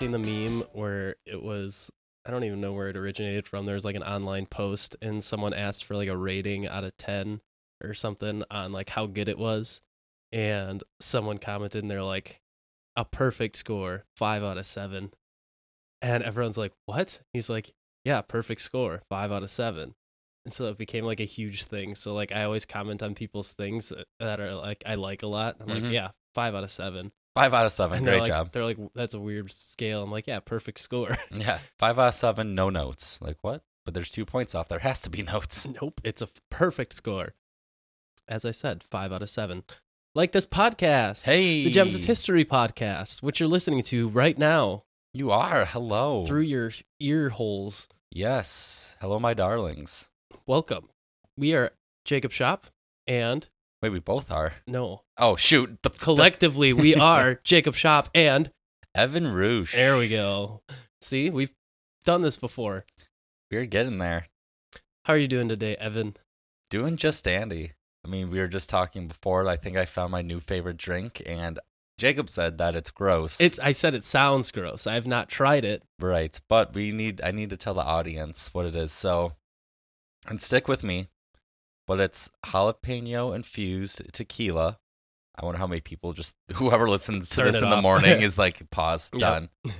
seen the meme where it was I don't even know where it originated from. There was like an online post and someone asked for like a rating out of 10 or something on like how good it was. And someone commented and they're like a perfect score, 5 out of 7. And everyone's like, "What?" He's like, "Yeah, perfect score, 5 out of 7." And so it became like a huge thing. So like I always comment on people's things that are like I like a lot. I'm Mhm. like, "Yeah, 5 out of 7." Five out of seven. And Great like, job. They're like, that's a weird scale. I'm like, yeah, perfect score. Yeah. Five out of seven, no notes. Like what? But there's two points off. There has to be notes. nope, it's a f- perfect score. As I said, five out of seven. Like this podcast, Hey. the Gems of History podcast, which you're listening to right now You are. Hello. through your ear holes. Yes. Hello, my darlings. Welcome. We are Jacob Shop, and Wait, we both are. no, Oh shoot. The, collectively we are Jacob Shop, and Evan Rouge. there we go. See, we've done this before. We're getting there. How are you doing today, Evan? Doing just dandy. I mean, we were just talking before. I think I found my new favorite drink, and Jacob said that it's gross. It's. I said it sounds gross. I have not tried it. right, but we need. I need to tell the audience what it is. So, and stick with me. But it's jalapeno infused tequila. I wonder how many people just whoever listens to Turn this in the morning is like pause Yep. done.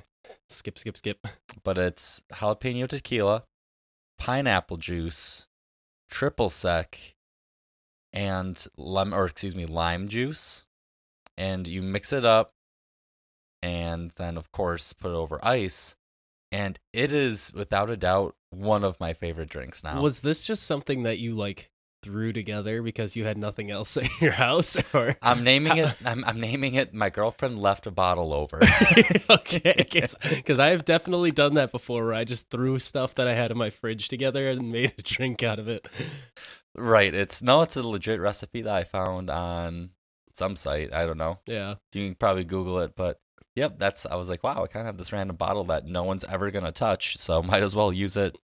Skip, skip, skip. But it's jalapeno tequila, pineapple juice, triple sec, and lime or excuse me lime juice, and you mix it up, and then of course put it over ice, and it is without a doubt one of my favorite drinks now. Was this just something that you like threw together because you had nothing else in your house, or I'm naming it. I'm, I'm naming it. My girlfriend left a bottle over. okay? Because I have definitely done that before, where I just threw stuff that I had in my fridge together and made a drink out of it. right. It's no. It's a legit recipe that I found on some site. I don't know. Yeah, You can probably Google it, but yep, that's. I was like, wow, I kind of have this random bottle that no one's ever gonna touch, so might as well use it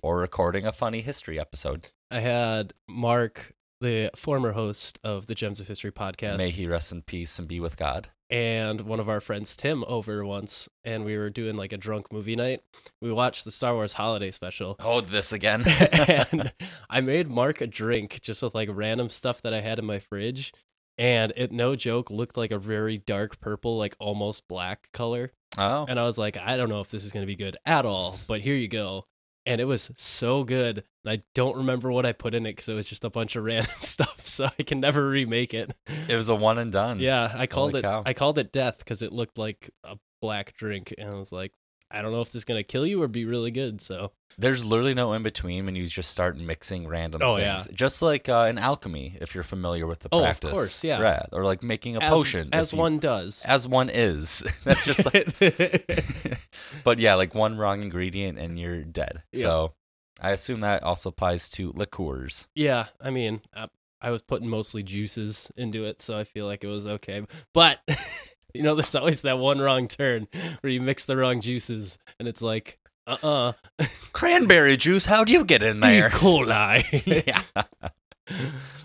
for recording a funny history episode. I had Mark, the former host of the Gems of History podcast, May he rest in peace and be with God. and one of our friends Tim over once, and we were doing like a drunk movie night. We watched the Star Wars Holiday Special. Oh, this again. and I made Mark a drink just with like random stuff that I had in my fridge. And it, no joke, looked like a very dark purple, like almost black color. oh, And I was like, I don't know if this is going to be good at all, but here you go. And it was so good. And I don't remember what I put in it because it was just a bunch of random stuff. So I can never remake it. it was a one and done. Yeah, I called Holy it. cow. I called it death because it looked like a black drink, and I was like, I don't know if this is gonna kill you or be really good. So There's literally no in between when you just start mixing random Oh, things. yeah. Just like uh, in alchemy, if you're familiar with the Oh, of practice. course, yeah. Right. Or like making a as, potion. as you- one does. as one is. That's just like but yeah, like one wrong ingredient and you're dead. Yeah. So I assume that also applies to liqueurs. yeah, I mean, I, I was putting mostly juices into it, so I feel like it was okay. But you know, there's always that one wrong turn where you mix the wrong juices, and it's like, uh, uh Cranberry juice, how'd you get in there? E. coli. yeah.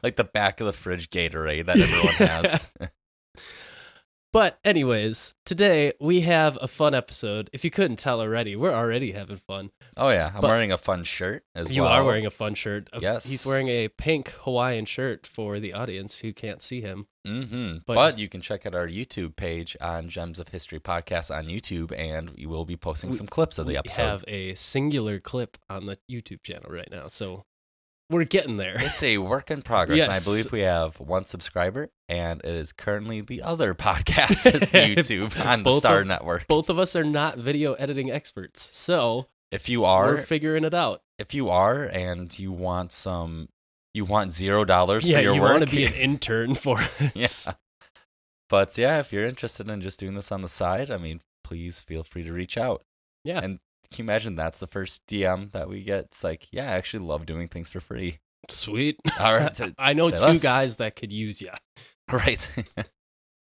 like the back of the fridge Gatorade that everyone has. But anyways, today we have a fun episode. If you couldn't tell already, we're already having fun. oh yeah, I'm But- wearing a fun shirt as You well. You are wearing a fun shirt. Yes. He's wearing a pink Hawaiian shirt for the audience who can't see him. hmm but- But, you can check out our YouTube page on Gems of History podcast on YouTube, and we will be posting some clips of the episode. we have a singular clip on the YouTube channel right now. So we're getting there. It's a work in progress. And I believe we have one subscriber, and it is currently the other podcast. podcast's YouTube on the Star of- Network. Both of us are not video editing experts. So If you are, we're figuring it out. if you are, and you want some, you want zero dollars Yeah, for your you work. You want to be an intern for us. yeah. But yeah, if you're interested in just doing this on the side, I mean, please feel free to reach out. Yeah. And can you imagine that's the first DM that we get? It's like, yeah, I actually love doing things for free. Sweet. All right, so- I know two less. guys that could use you. Right.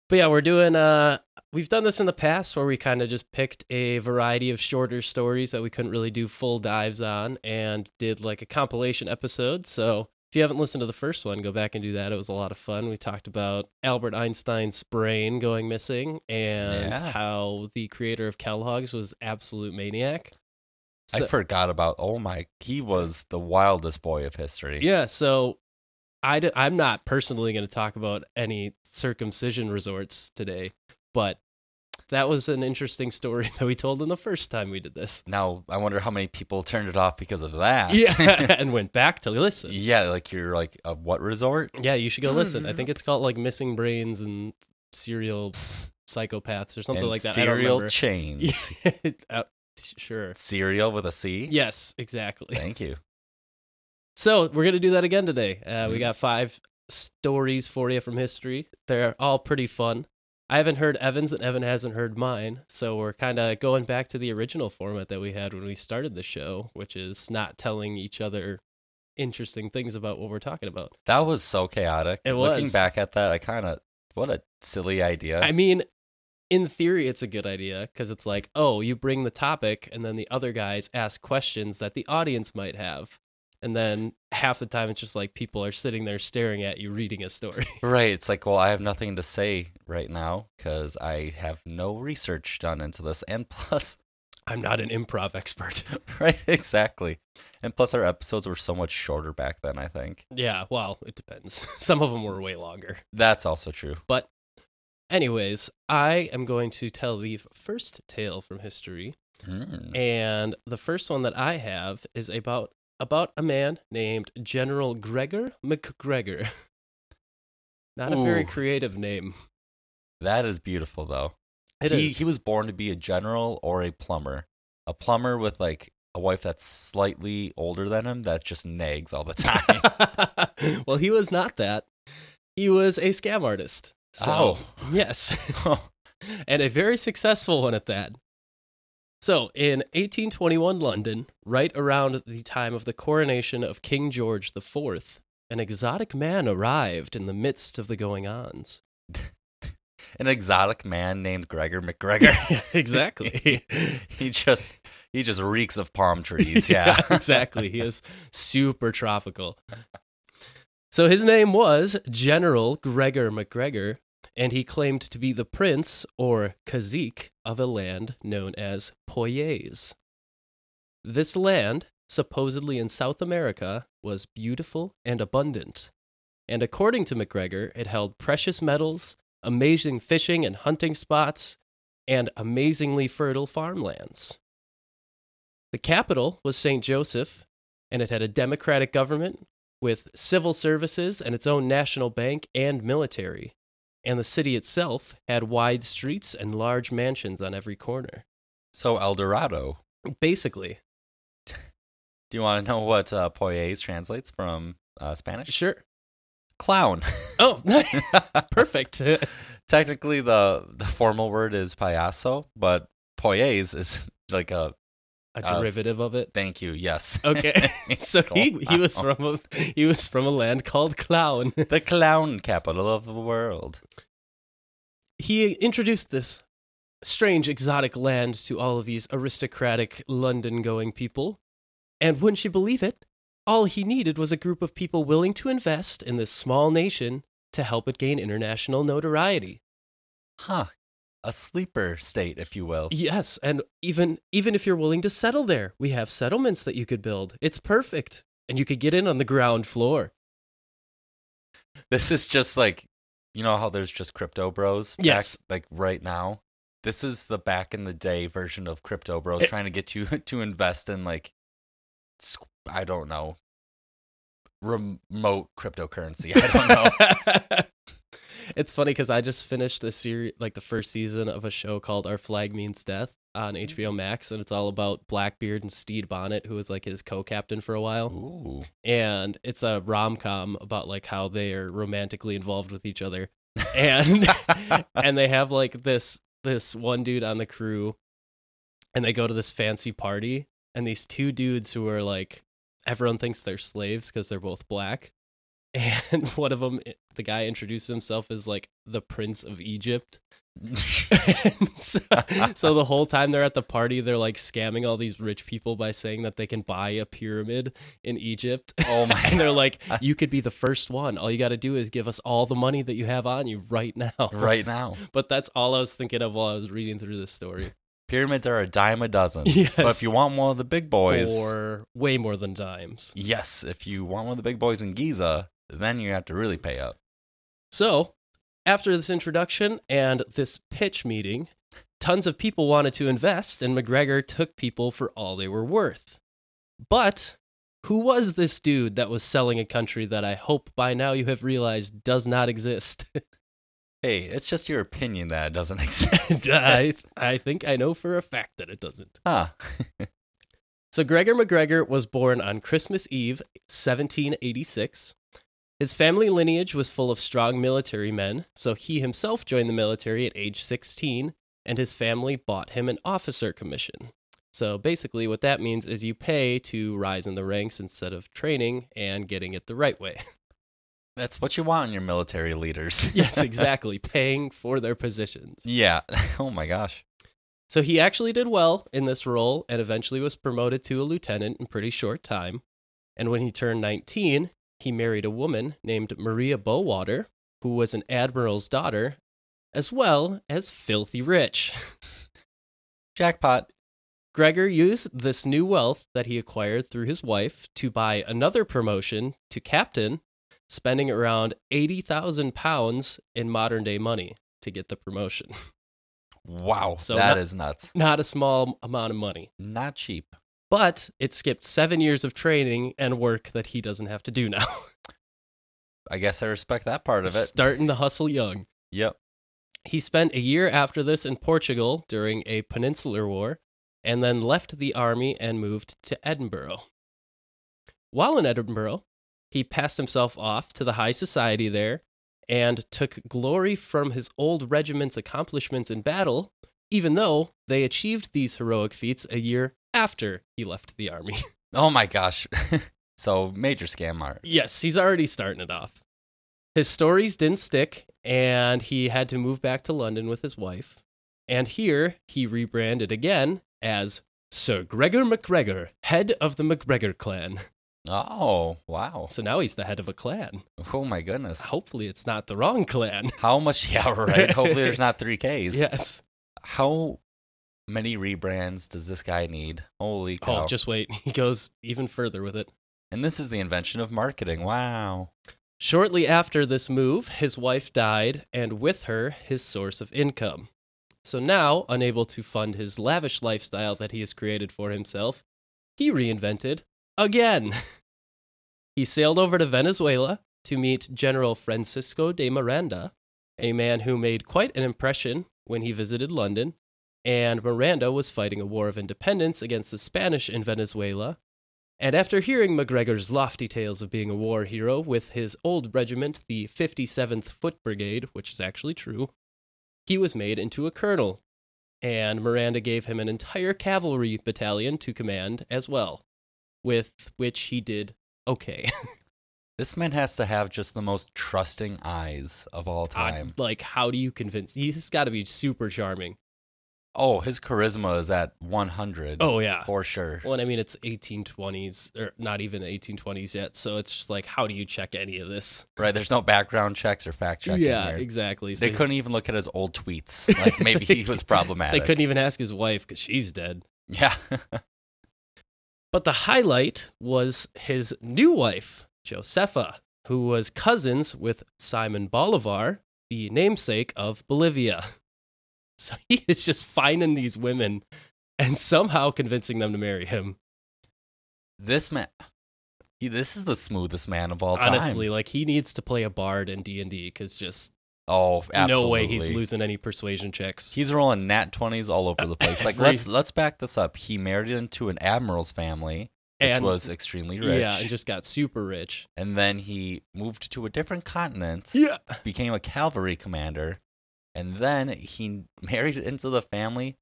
But yeah, we're doing uh we've done this in the past where we kind of just picked a variety of shorter stories that we couldn't really do full dives on and did like a compilation episode. So If you haven't listened to the first one, go back and do that. It was a lot of fun. We talked about Albert Einstein's brain going missing and Yeah. how the creator of Kellogg's was absolute maniac. I forgot about. Oh my, he was the wildest boy of history. Yeah, so I d- I'm not personally going to talk about any circumcision resorts today, but that was an interesting story that we told in the first time we did this. Now I wonder how many people turned it off because of that. Yeah, and went back to listen. yeah, like you're like a what resort? Yeah, you should go listen. I think it's called like Missing Brains and Serial Psychopaths or something And like that. I don't Cereal chains. Uh, sure. Serial with a C. Yes, exactly. Thank you. So we're gonna do that again today. Uh, We Mhm. got five stories for you from history. They're all pretty fun. I haven't heard Evan's, and Evan hasn't heard mine. So we're kind of going back to the original format that we had when we started the show, which is not telling each other interesting things about what we're talking about. That was so chaotic. It Looking was. back at that, I kind of what a silly idea. I mean, in theory, it's a good idea because it's like, oh, you bring the topic, and then the other guys ask questions that the audience might have. And then half the time, it's just like people are sitting there staring at you reading a story. right. It's like, well, I have nothing to say right now because I have no research done into this, and plus, I'm not an improv expert. right, exactly, and plus, our episodes were so much shorter back then. I think yeah, well, it depends. Some of them were way longer. that's also true. But, anyways, I am going to tell the first tale from history. Mm. And the first one that I have is about about a man named General Gregor McGregor. Not a very creative name. That is beautiful, though. It he is. he was born to be a general or a plumber. A plumber with like a wife that's slightly older than him that just nags all the time. well, he was not that. He was a scam artist. So, Oh. yes. and a very successful one at that. So, in 1821 London, right around the time of the coronation of King George IV, an exotic man arrived in the midst of the going ons. An exotic man named Gregor McGregor. exactly. he just he just reeks of palm trees. Yeah. exactly. He is super tropical. So his name was General Gregor McGregor, and he claimed to be the prince or cazique of a land known as Poyais. This land, supposedly in South America, was beautiful and abundant. And according to McGregor, it held precious metals, amazing fishing and hunting spots, and amazingly fertile farmlands. The capital was St. Joseph, and it had a democratic government with civil services and its own national bank and military. And the city itself had wide streets and large mansions on every corner. so El Dorado. Basically, Do you want to know what uh, Poyais translates from uh, Spanish? sure. Clown. Oh, perfect. Technically, the the formal word is payaso, but Poyais is like a A Uh, derivative of it. thank you. Yes. Okay. so he, he was from a he was from a land called Clown. the clown capital of the world. he introduced this strange exotic land to all of these aristocratic London going people. And wouldn't you believe it? All he needed was a group of people willing to invest in this small nation to help it gain international notoriety. Huh. A sleeper state, if you will. Yes, and even even if you're willing to settle there, we have settlements that you could build. It's perfect. And you could get in on the ground floor. This is just like, you know how there's just crypto bros? back- Yes. like right now. This is the back in the day version of crypto bros It- trying to get you to invest in like, I don't know, remote cryptocurrency. I don't know. it's funny because I just finished the series, like the first season of a show called Our Flag Means Death on mm-hmm. HBO Max, and it's all about Blackbeard and Stede Bonnet, who was like his co-captain for a while. Ooh. And it's a rom com about like how they are romantically involved with each other, and and they have like this this one dude on the crew, and they go to this fancy party, and these two dudes who are like everyone thinks they're slaves because they're both black. And one of them, eh, the guy introduced himself as like the Prince of Egypt. So, so the whole time they're at the party, they're like scamming all these rich people by saying that they can buy a pyramid in Egypt. oh my and they're like, you could be the first one. All you got to do is give us all the money that you have on you right now. right now. But that's all I was thinking of while I was reading through this story. Pyramids are a dime a dozen. Yes. But if you want one of the big boys, For way more than dimes. yes, if you want one of the big boys in Giza, then you have to really pay up. So, after this introduction and this pitch meeting, tons of people wanted to invest, and McGregor took people for all they were worth. But who was this dude that was selling a country that I hope by now you have realized does not exist? Hey, it's just your opinion that it doesn't exist. I, I think I know for a fact that it doesn't. Huh. So, Gregor McGregor was born on Christmas Eve, 1786. His family lineage was full of strong military men, so he himself joined the military at age 16, and his family bought him an officer commission. So, basically, what that means is you pay to rise in the ranks instead of training and getting it the right way. That's what you want in your military leaders. yes, exactly, paying for their positions. yeah. Oh my gosh. So he actually did well in this role and eventually was promoted to a lieutenant in pretty short time. And when he turned 19, he married a woman named Maria Bowater, who was an admiral's daughter, as well as filthy rich. Jackpot. Gregor used this new wealth that he acquired through his wife to buy another promotion to captain, spending around 80,000 pounds in modern day money to get the promotion. Wow. So that not- is nuts. Not a small amount of money. Not cheap. But it skipped seven years of training and work that he doesn't have to do now. I guess I respect that part of it. Starting to hustle young. Yep. He spent a year after this in Portugal during a peninsular war and then left the army and moved to Edinburgh. While in Edinburgh, he passed himself off to the high society there and took glory from his old regiment's accomplishments in battle, even though they achieved these heroic feats a year after he left the army. Oh my gosh. so major scam art. Yes, he's already starting it off. His stories didn't stick, and he had to move back to London with his wife. And here he rebranded again as Sir Gregor MacGregor, head of the MacGregor clan. Oh, wow. So now he's the head of a clan. Oh my goodness. Hopefully, it's not the wrong clan. How much? Yeah, right. Hopefully there's not three Ks. Yes. How many rebrands does this guy need? Holy oh, cow. Oh, just wait. He goes even further with it. and this is the invention of marketing. Wow. Shortly after this move, his wife died, and with her, his source of income. So now, unable to fund his lavish lifestyle that he has created for himself, he reinvented again. he sailed over to Venezuela to meet General Francisco de Miranda, a man who made quite an impression when he visited London. And Miranda was fighting a war of independence against the Spanish in Venezuela, and after hearing MacGregor's lofty tales of being a war hero with his old regiment, the 57th Foot Brigade, which is actually true, he was made into a colonel. And Miranda gave him an entire cavalry battalion to command as well, with which he did okay. This man has to have just the most trusting eyes of all time. like, how do you convince? He's got to be super charming. Oh, his charisma is at 100. Oh, yeah. For sure. Well, and I mean, it's 1820s, or not even 1820s yet. So it's just like, how do you check any of this? Right. There's no background checks or fact checking. yeah, here. exactly. They So- couldn't even look at his old tweets. Like maybe he was problematic. They couldn't even ask his wife because she's dead. Yeah. But the highlight was his new wife, Josefa, who was cousins with Simon Bolivar, the namesake of Bolivia. So he is just finding these women and somehow convincing them to marry him. this man. This is the smoothest man of all time. Honestly, like he needs to play a bard in D and D because just Oh, absolutely. no way he's losing any persuasion checks. He's rolling nat twenties all over the place. Like let's let's back this up. He married into an admiral's family, which and was extremely rich. yeah, and just got super rich. and then he moved to a different continent, Yeah, became a cavalry commander, and then he married into the family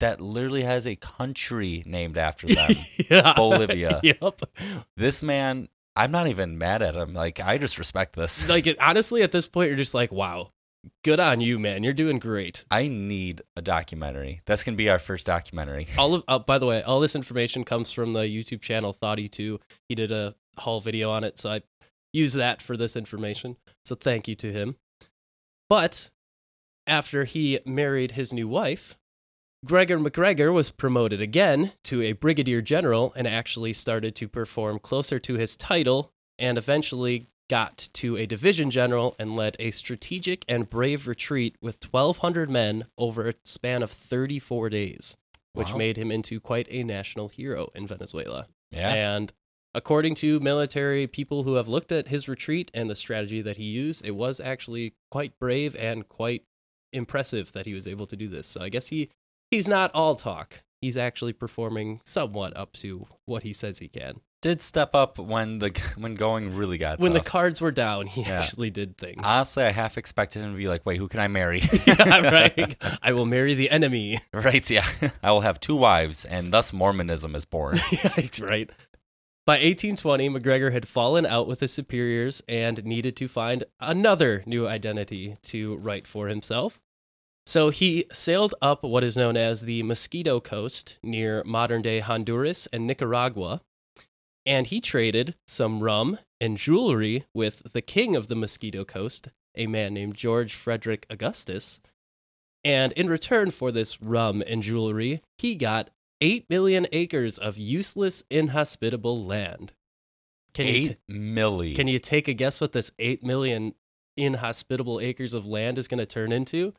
that literally has a country named after them. yeah. Bolivia. yep. this man, I'm not even mad at him. Like I just respect this. like it, honestly at this point you're just like wow Good on you, man. You're doing great. I need a documentary. That's gonna be our first documentary. All of, uh, by the way, all this information comes from the YouTube channel Thoughty2. He did a haul video on it, so I use that for this information. So thank you to him. But after he married his new wife, Gregor MacGregor was promoted again to a brigadier general and actually started to perform closer to his title and eventually got to a division general and led a strategic and brave retreat with 1,200 men over a span of 34 days, which Wow. made him into quite a national hero in Venezuela. Yeah. And according to military people who have looked at his retreat and the strategy that he used, it was actually quite brave and quite impressive that he was able to do this. So I guess he he's not all talk. He's actually performing somewhat up to what he says he can. Did step up when the when going really got when the cards were down, he Yeah. actually did things. Honestly, I half expected him to be like, "Wait, who can I marry?" yeah, right. I will marry the enemy. Right, Yeah. I will have two wives, and thus Mormonism is born. Yikes, right. By 1820, McGregor had fallen out with his superiors and needed to find another new identity to write for himself. So he sailed up what is known as the Mosquito Coast near modern day Honduras and Nicaragua, and he traded some rum and jewelry with the king of the Mosquito Coast, a man named George Frederick Augustus. And in return for this rum and jewelry, he got 8 million acres of useless, inhospitable land. Can you, Eight t- milli. can you take a guess what this 8 million inhospitable acres of land is going to turn into?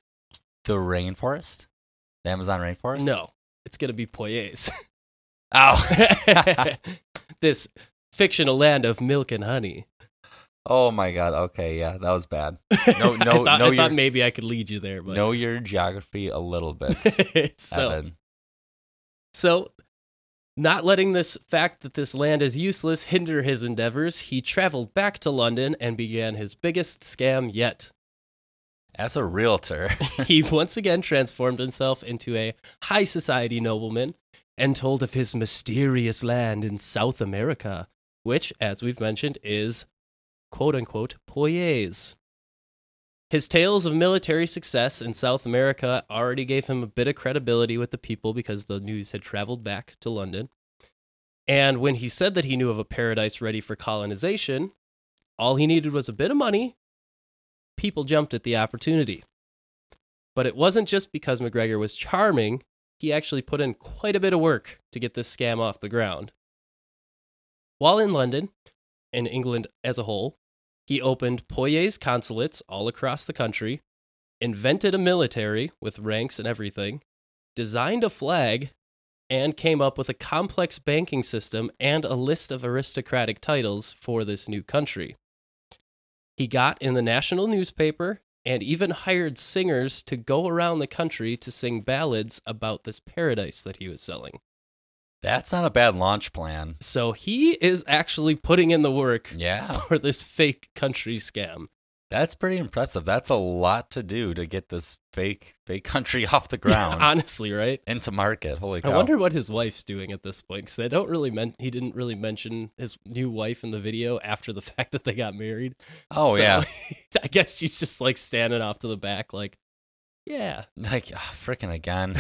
the rainforest? The Amazon rainforest? No, it's going to be Poyais. Oh. this fictional land of milk and honey. oh my god. Okay, yeah, that was bad. No, I no, thought, no, I you're- thought maybe I could lead you there, but Know your geography a little bit, so Evan. So, not letting this fact that this land is useless hinder his endeavors, he traveled back to London and began his biggest scam yet. As a realtor, he once again transformed himself into a high society nobleman and told of his mysterious land in South America, which, as we've mentioned, is quote unquote Poyais. His tales of military success in South America already gave him a bit of credibility with the people because the news had traveled back to London. And when he said that he knew of a paradise ready for colonization, all he needed was a bit of money. People jumped at the opportunity. But it wasn't just because McGregor was charming, he actually put in quite a bit of work to get this scam off the ground. While in London, and England as a whole, he opened Poyais consulates all across the country, invented a military with ranks and everything, designed a flag, and came up with a complex banking system and a list of aristocratic titles for this new country. He got in the national newspaper and even hired singers to go around the country to sing ballads about this paradise that he was selling. That's not a bad launch plan. So he is actually putting in the work Yeah, for this fake country scam. that's pretty impressive. That's a lot to do to get this fake fake country off the ground Honestly, right? into market. Holy cow! I wonder what his wife's doing at this point because they don't really men- he didn't really mention his new wife in the video after the fact that they got married. Oh So, yeah, I guess she's just like standing off to the back, like, yeah, like ah, freaking again.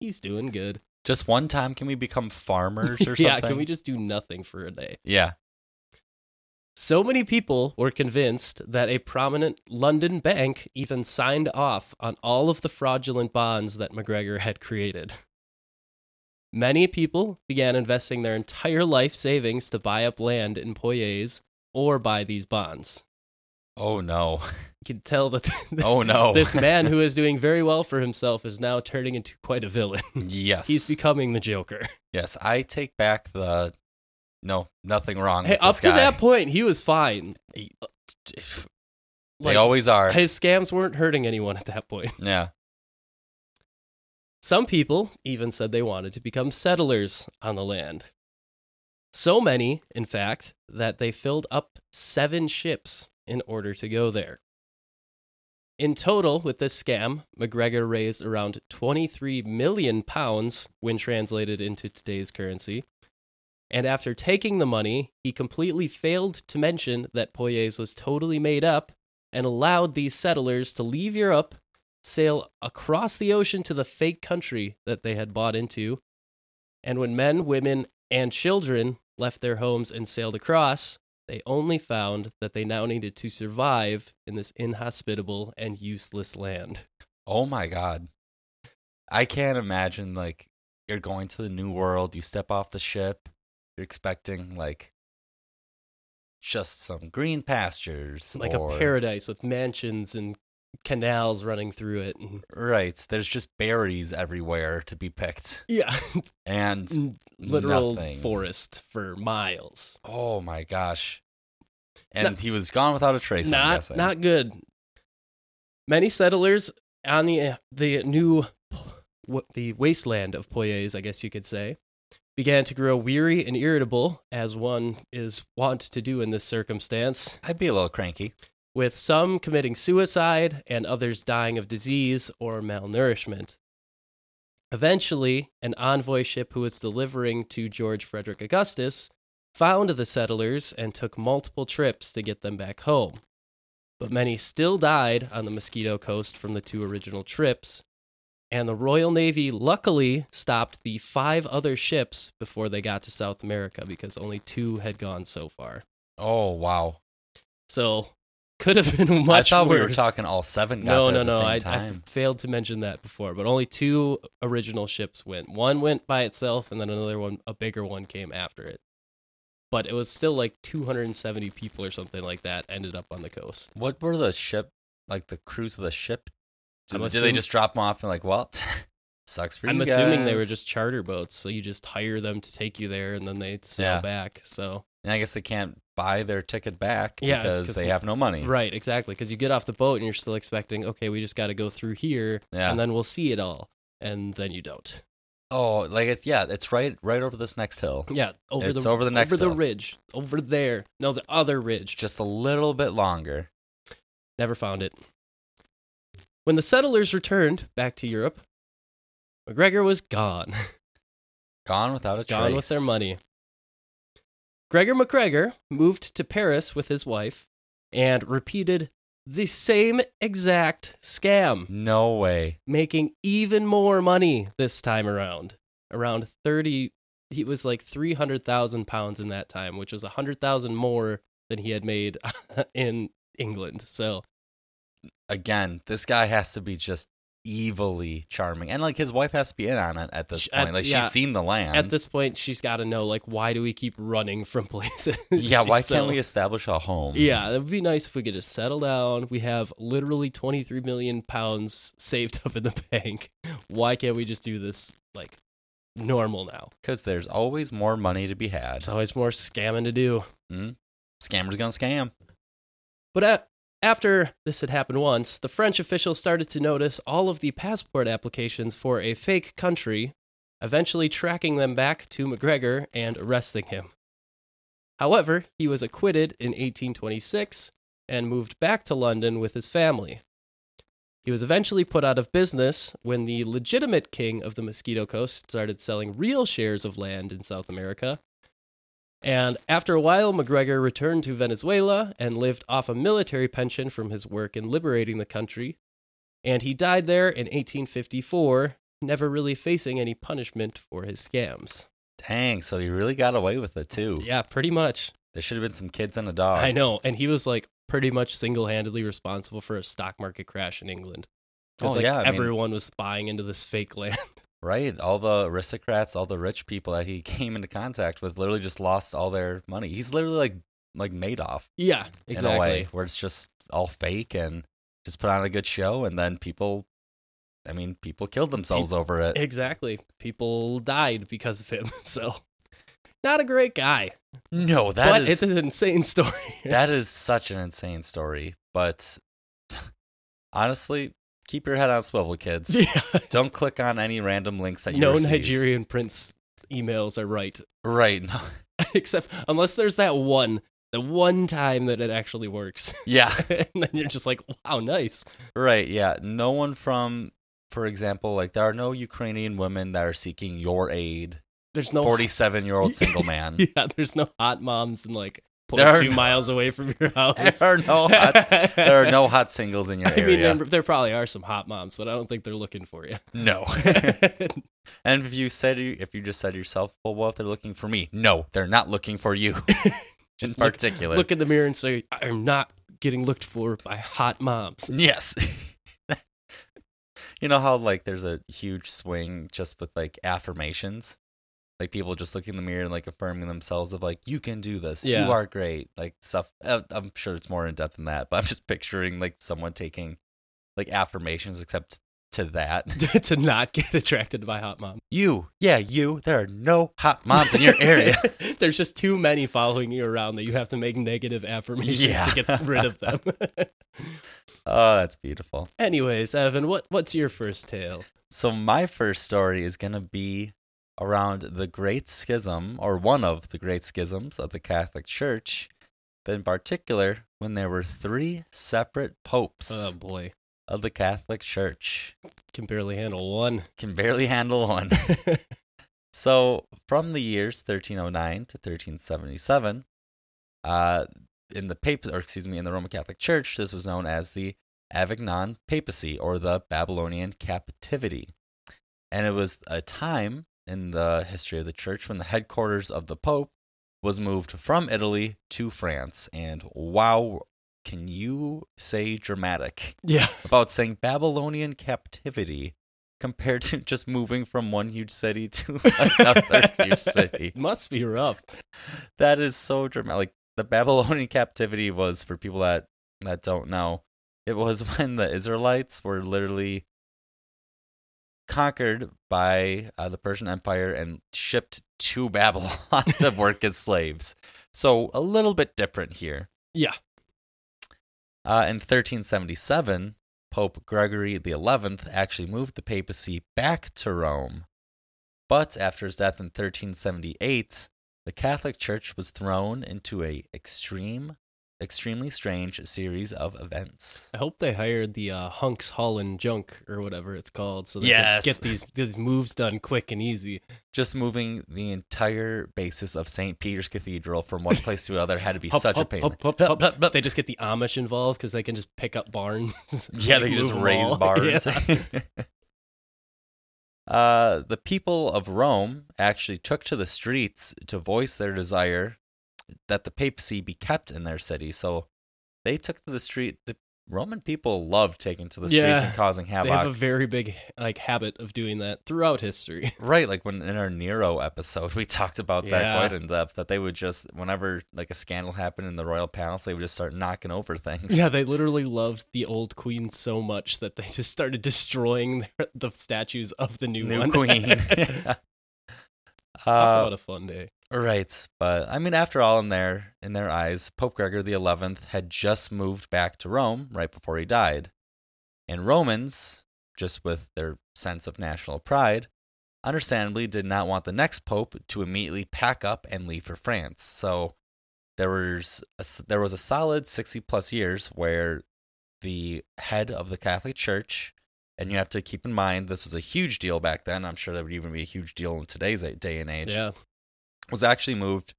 he's doing good. Just one time, can we become farmers or something? yeah, can we just do nothing for a day? Yeah. So many people were convinced that a prominent London bank even signed off on all of the fraudulent bonds that McGregor had created. Many people began investing their entire life savings to buy up land in Poyais or buy these bonds. Oh no. Can tell that Oh no. this man who is doing very well for himself is now turning into quite a villain. yes. He's becoming the Joker. yes. I take back the. No, nothing wrong. Hey, up to guy. that point, he was fine. Uh, they Like, always are. his scams weren't hurting anyone at that point. yeah. Some people even said they wanted to become settlers on the land. So many, in fact, that they filled up seven ships in order to go there. In total, with this scam, McGregor raised around 23 million pounds when translated into today's currency. And after taking the money, he completely failed to mention that Poyais was totally made up and allowed these settlers to leave Europe, sail across the ocean to the fake country that they had bought into. And when men, women, and children left their homes and sailed across, they only found that they now needed to survive in this inhospitable and useless land. Oh my god. I can't imagine like you're going to the new world, you step off the ship, you're expecting like just some green pastures Like or, a paradise with mansions and canals running through it. Right, there's just berries everywhere to be picked yeah, and literal nothing. forest for miles. Oh my gosh. And he was gone without a trace, not not good. Many settlers on the the new the wasteland of Poyais, I guess you could say, began to grow weary and irritable, as one is wont to do in this circumstance, I'd be a little cranky. With some committing suicide and others dying of disease or malnourishment. Eventually, an envoy ship who was delivering to George Frederick Augustus found the settlers and took multiple trips to get them back home. But many still died on the Mosquito Coast from the two original trips, and the Royal Navy luckily stopped the five other ships before they got to South America because only two had gone so far. Oh wow. So could have been much I thought we were talking all seven got No, no, at the no. same I, I failed to mention that before, but only two original ships went. One went by itself, and then another one, a bigger one, came after it. But it was still like 270 people or something like that ended up on the coast. What were the ship like the crews of the ship? Did, I'm did they just drop them off and like, well, sucks for you. I'm you assuming they were just charter boats, so you just hire them to take you there, and then they sail Yeah. back. So And I guess they can't buy their ticket back Yeah, because 'cause they we- have no money. right, exactly, because you get off the boat and you're still expecting, okay, we just got to go through here, Yeah. and then we'll see it all, and then you don't. Oh, like it's yeah, it's right right over this next hill. Yeah, over It's the over the next over the ridge, over there. No, the other ridge. Just a little bit longer. Never found it. When the settlers returned back to Europe, McGregor was gone. Gone without a trace. gone with their money. Gregor McGregor moved to Paris with his wife and repeated the same exact scam, No way. making even more money this time around. Around 30, he was like 300,000 pounds in that time, which was 100,000 more than he had made in England. So, Again, this guy has to be just evilly charming. And like his wife has to be in on it at this at- point. Like yeah. she's seen the land. at this point, she's got to know, like, why do we keep running from places? yeah, why So- can't we establish a home? Yeah, it would be nice if we could just settle down. We have literally 23 million pounds saved up in the bank. Why can't we just do this like normal now? Because there's always more money to be had. There's always more scamming to do. Mm-hmm. Scammers gonna scam. But a after this had happened once, the French officials started to notice all of the passport applications for a fake country, eventually tracking them back to McGregor and arresting him. However, he was acquitted in 1826 and moved back to London with his family. He was eventually put out of business when the legitimate king of the Mosquito Coast started selling real shares of land in South America. And after a while, McGregor returned to Venezuela and lived off a military pension from his work in liberating the country. And he died there in 1854, never really facing any punishment for his scams. Dang, so he really got away with it too. Yeah, pretty much. There should have been some kids and a dog. I know. And he was like pretty much single handedly responsible for a stock market crash in England. Because Oh, like yeah, I mean- everyone was buying into this fake land. Right. All the aristocrats, all the rich people that he came into contact with literally just lost all their money. He's literally like like Madoff yeah, in a exactly. way, where it's just all fake and just put on a good show and then people I mean, people killed themselves over it. Exactly. People died because of him. So, not a great guy. No, that but is it's an insane story. that is such an insane story. But honestly, keep your head on swivel, kids. yeah. Don't click on any random links that you see. No receive. Nigerian prince emails are right. Right. No. Except unless there's that one, the one time that it actually works. Yeah. and then you're just like, wow, nice. Right, yeah. No one from, for example, like there are no Ukrainian women that are seeking your aid. There's no 47 year old single man. Yeah, there's no hot moms and like 0.2 no- miles away from your house. There are no hot, there are no hot singles in your I mean, area. there, there probably are some hot moms, but I don't think they're looking for you. no. and if you said if you just said to yourself, well, what if they're looking for me? No, they're not looking for you in look- particular. Look in the mirror and say, "I'm not getting looked for by hot moms." Yes. you know how like there's a huge swing just with like affirmations? Like people just looking in the mirror and like affirming themselves of like you can do this. Yeah. You are great. Like stuff uh, I'm sure it's more in depth than that, but I'm just picturing like someone taking like affirmations except to that. to not get attracted by hot mom You, yeah, you. There are no hot moms in your area. There's just too many following you around that you have to make negative affirmations Yeah. to get rid of them. oh, that's beautiful. Anyways, Evan, what what's your first tale? So my first story is going to be around the Great Schism, or one of the Great Schisms of the Catholic Church, but in particular when there were three separate popes Oh boy, of the Catholic Church. can barely handle one. Can barely handle one. so from the years 1309 to 1377, uh, in the Pap- or excuse me, in the Roman Catholic Church, this was known as the Avignon Papacy or the Babylonian Captivity. And it was a time in the history of the church when the headquarters of the Pope was moved from Italy to France. And wow, can you say dramatic yeah, about saying Babylonian captivity compared to just moving from one huge city to another huge city? must be rough. That is so dramatic. Like the Babylonian captivity was for people that that don't know, it was when the Israelites were literally conquered by uh, the Persian Empire and shipped to Babylon to work as slaves. So a little bit different here. Yeah, Uh, in 1377, Pope Gregory XI actually moved the papacy back to Rome. But after his death in 1378, the Catholic Church was thrown into a extreme, extremely strange series of events. I hope they hired the uh, Hunks Hauling Junk or whatever it's called, so they Yes. can get these these moves done quick and easy. Just moving the entire basis of St. Peter's Cathedral from one place to another had to be Hup, such a pain. hup, hup, Hup, hup. hup, hup. They just get the Amish involved because they can just pick up barns. Yeah, they can just raise all. barns. Yeah. uh, the people of Rome actually took to the streets to voice their desire that the papacy be kept in their city. So they took to the street. The Roman people loved taking to the streets Yeah, and causing havoc. They have a very big like habit of doing that throughout history. Right, like when in our Nero episode, we talked about that Yeah. quite in depth. That they would just, whenever like a scandal happened in the royal palace, they would just start knocking over things. Yeah, they literally loved the old queen so much that they just started destroying their, the statues of the new, new queen. Talk uh, about a fun day. Right, but I mean, after all, in their in their eyes, Pope Gregor the Eleventh had just moved back to Rome right before he died, and Romans, just with their sense of national pride, understandably did not want the next pope to immediately pack up and leave for France. So there was a, there was a solid sixty plus years where the head of the Catholic Church. And you have to keep in mind this was a huge deal back then. I'm sure that would even be a huge deal in today's day and age Yeah, was actually moved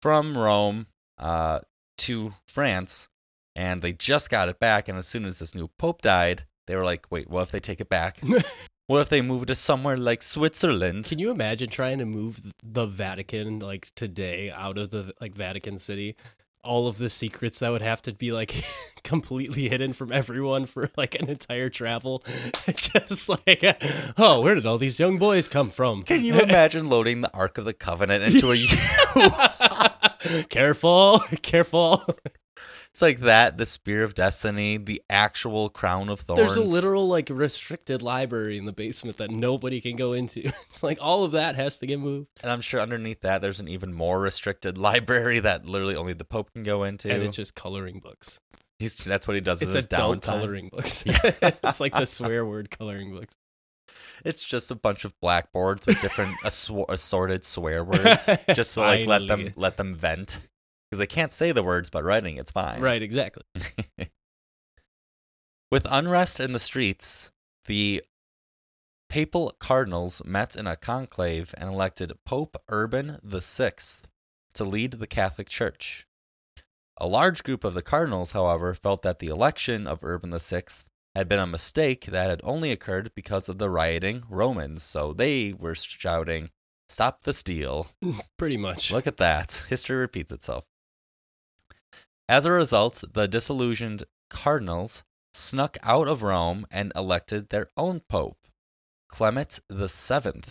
from Rome uh, to France, and they just got it back. And as soon as this new pope died, they were like, "Wait, what if they take it back? what if they move it to somewhere like Switzerland?" Can you imagine trying to move the Vatican like today out of the like Vatican City? All of the secrets that would have to be like completely hidden from everyone for like an entire travel. Just like, oh, where did all these young boys come from? Can you imagine loading the Ark of the Covenant into a? careful, careful. It's like that, the Spear of Destiny, the actual Crown of Thorns. There's a literal like restricted library in the basement that nobody can go into. It's like all of that has to get moved. and I'm sure underneath that, there's an even more restricted library that literally only the Pope can go into. And it's just coloring books. He's, that's what he does. It's in adult downtime. coloring books. Yeah. it's like the swear word coloring books. It's just a bunch of blackboards with different assorted swear words, just to like let them let them vent because they can't say the words, but writing it's fine. Right, exactly. With unrest in the streets, the papal cardinals met in a conclave and elected Pope Urban VI to lead the Catholic Church. A large group of the cardinals, however, felt that the election of Urban VI had been a mistake that had only occurred because of the rioting Romans. So they were shouting, Stop the steal. Pretty much. Look at that. History repeats itself. As a result, the disillusioned cardinals snuck out of Rome and elected their own pope, Clement VII.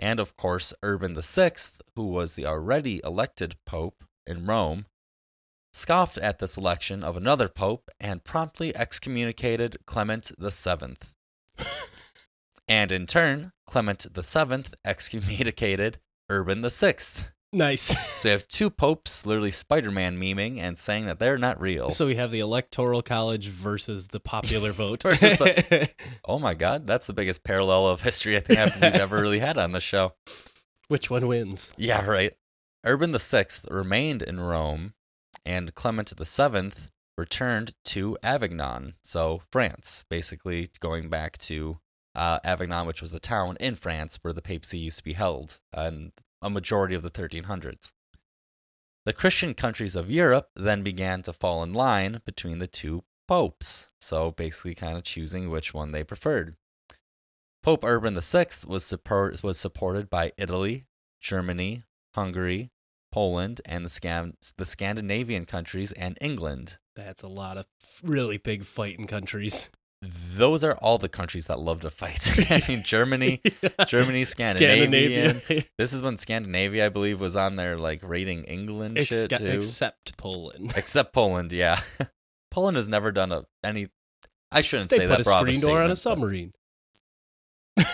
And of course, Urban VI, who was the already elected pope in Rome, scoffed at this election of another pope and promptly excommunicated Clement VII. and in turn, Clement VII excommunicated Urban VI. Nice. So you have two popes literally Spider Man memeing and saying that they're not real. So we have the electoral college versus the popular vote. Versus oh my god, that's the biggest parallel of history I think I've, we've ever really had on the show. Which one wins? Yeah, right. Urban VI remained in Rome, and Clement VII returned to Avignon, so France, basically going back to uh, Avignon, which was the town in France where the papacy used to be held, and a majority of the 1300s. The Christian countries of Europe then began to fall in line between the two popes, so basically kind of choosing which one they preferred. Pope Urban VI was, support, was supported by Italy, Germany, Hungary, Poland, and the, Scan- the Scandinavian countries and England. That's a lot of really big fighting countries. Those are all the countries that love to fight. I mean, Germany, Germany, Scandinavian. Scandinavia. This is when Scandinavia, I believe, was on there like raiding England shit too. except Poland. Except Poland, yeah. Poland has never done a any. I shouldn't They say put that. a screen door on a submarine. but-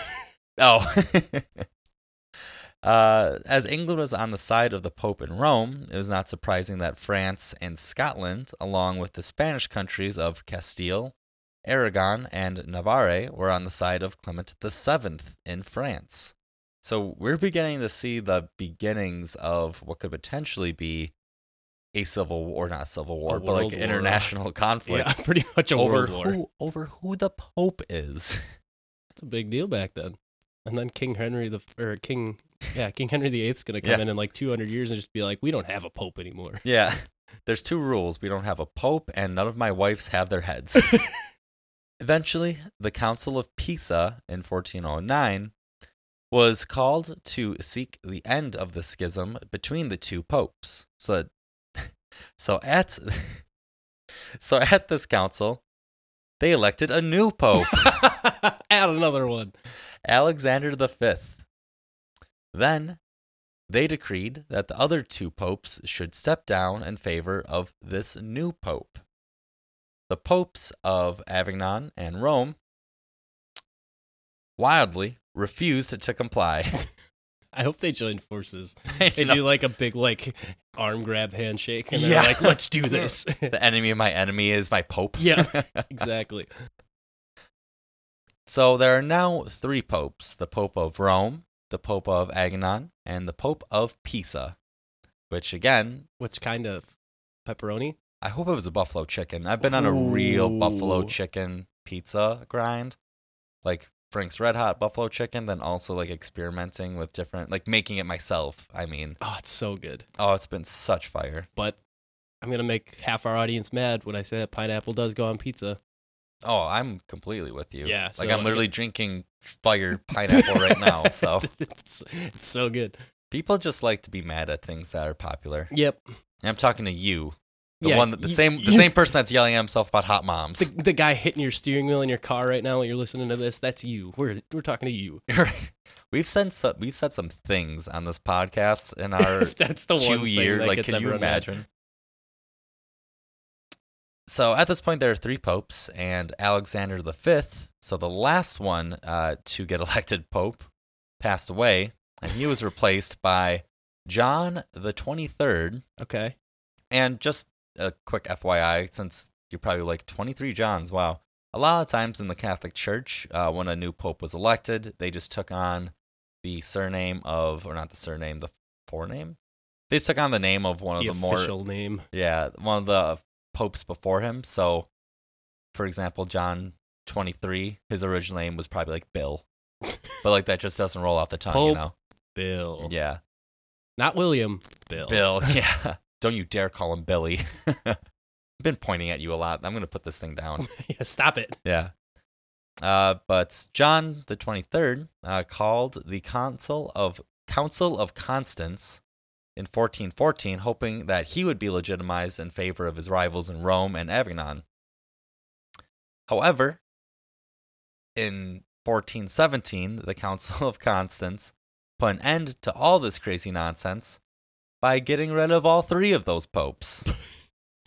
Oh. uh, as England was on the side of the Pope in Rome, it was not surprising that France and Scotland, along with the Spanish countries of Castile, Aragon, and Navarre, were on the side of Clement VII in France. So we're beginning to see the beginnings of what could potentially be a civil war, not civil war, A but like war. international conflict Yeah, pretty much a over world war. who over who the Pope is. It's a big deal back then. And then King Henry the or King yeah King Henry the Eighth's gonna come Yeah. in in like 200 years and just be like, we don't have a pope anymore. Yeah. There's two rules. We don't have a pope, and none of my wives have their heads. Eventually, the Council of Pisa in 1409 was called to seek the end of the schism between the two popes. So, so at so at this council, they elected a new pope, Add another one. Alexander V. Then they decreed that the other two popes should step down in favor of this new pope. The popes of Avignon and Rome wildly refused to comply. I hope they join forces. They do like a big like arm grab handshake and they're Yeah. like, let's do this. the enemy of my enemy is my pope. yeah, exactly. so there are now three popes the Pope of Rome, the Pope of Avignon, and the Pope of Pisa. Which, again, Which kind of pepperoni? I hope it was a buffalo chicken. I've been on a real buffalo chicken pizza grind, like Frank's Red Hot buffalo chicken. Then also like experimenting with different, like making it myself. I mean, Oh, it's so good. oh, it's been such fire. But I'm gonna make half our audience mad when I say that pineapple does go on pizza. Oh, I'm completely with you. Yeah, like so- I'm literally drinking fire pineapple right now. So it's, it's so good. people just like to be mad at things that are popular. Yep. And I'm talking to you, the Yeah, one, that, the you- same, the you- same person that's yelling at himself about hot moms. The, the guy hitting your steering wheel in your car right now while you're listening to this, that's you. We're we're talking to you. we've said some, we've said some things on this podcast in our that's the two years. Like, can you mad. imagine? So at this point, there are three popes, and Alexander V, so the last one uh, to get elected pope, passed away, and he was replaced by John the Twenty Third. Okay. And just a quick FYI, since you're probably like 23 Johns, wow. A lot of times in the Catholic Church, uh, when a new pope was elected, they just took on the surname of, or not the surname, the forename. They just took on the name of one of The the, more, official name. yeah, one of the popes before him. So, for example, John 23, his original name was probably like Bill, but like that just doesn't roll off the tongue, you know? Bill. Yeah, Not William. Bill. Bill. Yeah. Don't you dare call him Billy. I've been pointing at you a lot. I'm going to put this thing down. yeah, stop it. Yeah. Uh, but John the 23rd uh, called the Council of Council of Constance in 1414, hoping that he would be legitimized in favor of his rivals in Rome and Avignon. However, in 1417, the Council of Constance put an end to all this crazy nonsense by getting rid of all three of those popes.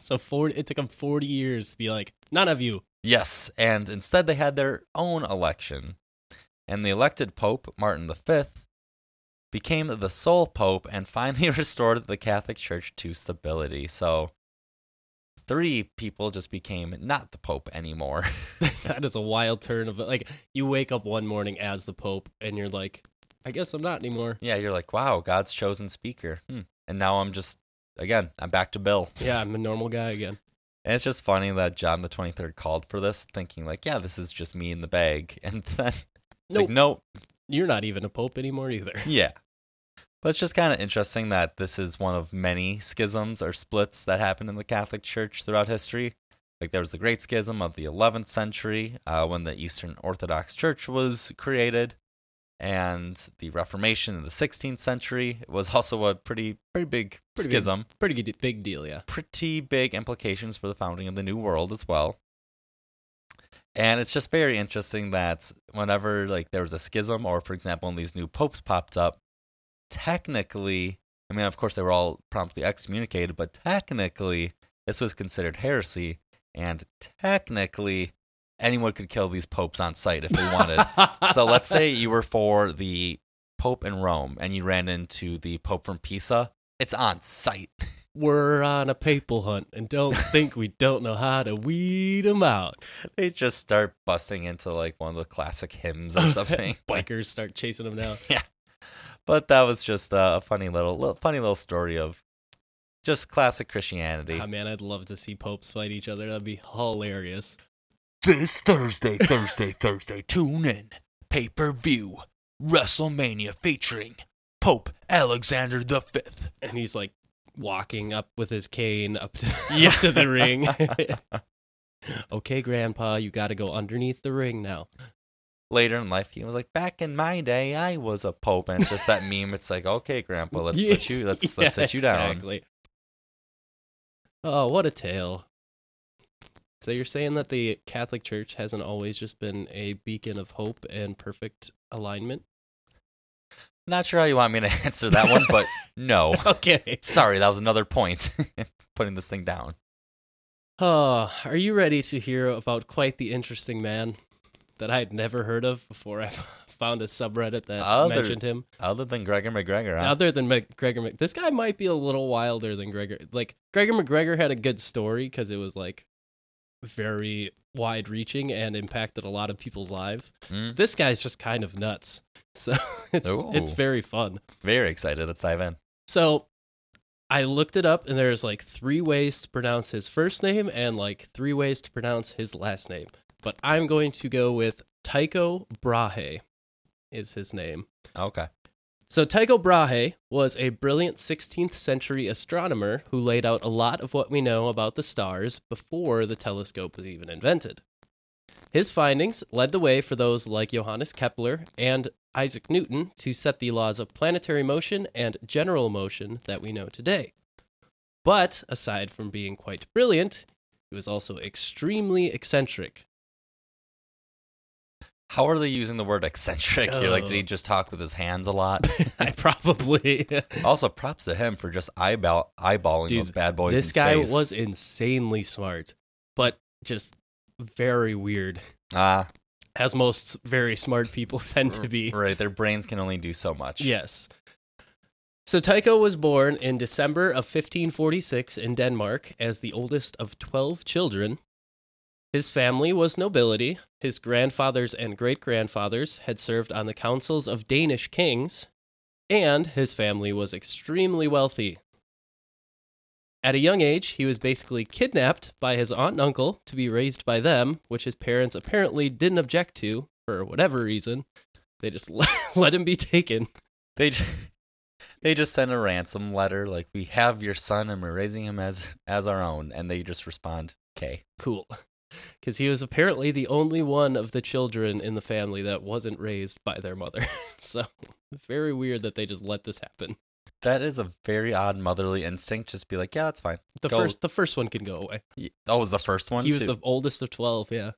So 40, it took them 40 years to be like, none of you. Yes, and instead they had their own election. And the elected pope, Martin V, became the sole pope and finally restored the Catholic Church to stability. So three people just became not the pope anymore. that is a wild turn of like you wake up one morning as the pope and you're like, I guess I'm not anymore. yeah, you're like, wow, God's chosen speaker. Hmm. And now I'm just, again, I'm back to Bill. Yeah, I'm a normal guy again. And it's just funny that John the 23rd called for this, thinking, like, yeah, this is just me in the bag. And then Nope. like, nope, You're not even a pope anymore either. Yeah. But it's just kind of interesting that this is one of many schisms or splits that happened in the Catholic Church throughout history. Like there was the Great Schism of the 11th century uh, when the Eastern Orthodox Church was created, and the Reformation in the 16th century was also a pretty pretty big Pretty big. schism. Pretty good, big deal, yeah. Pretty big implications for the founding of the New World as well. And it's just very interesting that whenever like there was a schism, or for example, when these new popes popped up, technically, I mean, of course, they were all promptly excommunicated, but technically, this was considered heresy, and technically, anyone could kill these popes on sight if they wanted. so let's say you were for the pope in Rome, and you ran into the pope from Pisa. It's on sight. We're on a papal hunt and don't think we don't know how to weed them out. They just start busting into like one of the classic hymns or something. Bikers start chasing them down. Yeah. But that was just a funny little, little funny little story of just classic Christianity. Ah, man, I'd love to see popes fight each other. That'd be hilarious. This Thursday, Thursday, Thursday, tune in. Pay per view. WrestleMania featuring Pope Alexander the Fifth. And he's like walking up with his cane up to, Yeah. up to the ring. okay, Grandpa, you got to go underneath the ring now. Later in life, he was like, "Back in my day, I was a pope." And it's just that meme. It's like, "Okay, Grandpa, let's Yeah, put you, let's let's yeah, sit you down." Exactly. Oh, what a tale. So you're saying that the Catholic Church hasn't always just been a beacon of hope and perfect alignment? Not sure how you want me to answer that one, but no. Okay. Sorry, that was another point. Putting this thing down. Oh, are you ready to hear about quite the interesting man that I had never heard of before I found a subreddit that Other- mentioned him? Other than Gregor MacGregor, huh? Other than Mc- Gregor, Mc- this guy might be a little wilder than Gregor. Like Gregor MacGregor had a good story because it was like very wide reaching and impacted a lot of people's lives. Mm, This guy's just kind of nuts. So it's it's very fun. very excited. Let's dive in. So I looked it up and there's like three ways to pronounce his first name and like three ways to pronounce his last name. But I'm going to go with Tycho Brahe is his name. Okay. So Tycho Brahe was a brilliant 16th century astronomer who laid out a lot of what we know about the stars before the telescope was even invented. His findings led the way for those like Johannes Kepler and Isaac Newton to set the laws of planetary motion and general motion that we know today. But aside from being quite brilliant, he was also extremely eccentric. How are they using the word eccentric here? Like, did he Oh. just talk with his hands a lot? I probably also, props to him for just eyeball eyeballing Dude, those bad boys. this guy space. was insanely smart, but just very weird, ah as most very smart people tend to be. right. Their brains can only do so much. Yes. So Tycho was born in December of 1546 in Denmark as the oldest of 12 children. His family was nobility. His grandfathers and great grandfathers had served on the councils of Danish kings, and his family was extremely wealthy. At a young age, he was basically kidnapped by his aunt and uncle to be raised by them, which his parents apparently didn't object to for whatever reason. They just let, let him be taken. They just, they just send a ransom letter like we have your son and we're raising him as as our own and they just respond okay Cool. Because he was apparently the only one of the children in the family that wasn't raised by their mother. so, very weird that they just let this happen. that is a very odd motherly instinct just be like yeah that's fine The Go- first the first one can go away. That oh was the first one he was too? the oldest of 12, yeah.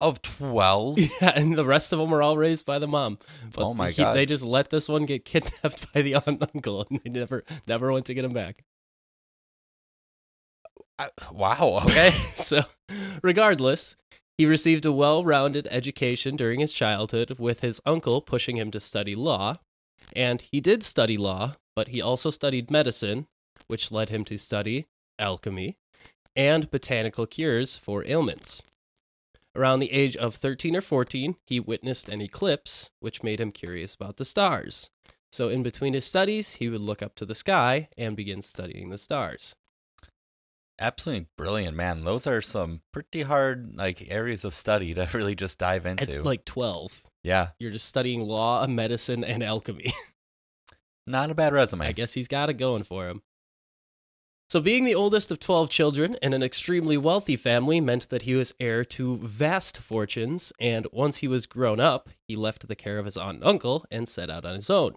of 12 Yeah, and the rest of them were all raised by the mom. But Oh my he- God. They just let this one get kidnapped by the aunt and uncle, and they never, never went to get him back. Wow okay so, regardless, he received a well-rounded education during his childhood, with his uncle pushing him to study law, and he did study law, but he also studied medicine, which led him to study alchemy and botanical cures for ailments. Around the age of 13 or 14, he witnessed an eclipse, which made him curious about the stars. So, in between his studies, he would look up to the sky and begin studying the stars. Absolutely brilliant man those are some pretty hard like areas of study to really just dive into At like 12, yeah you're just studying law, medicine, and alchemy. not a bad resume I guess he's got it going for him. So, being the oldest of 12 children in an extremely wealthy family meant that he was heir to vast fortunes, and once he was grown up, he left the care of his aunt and uncle and set out on his own.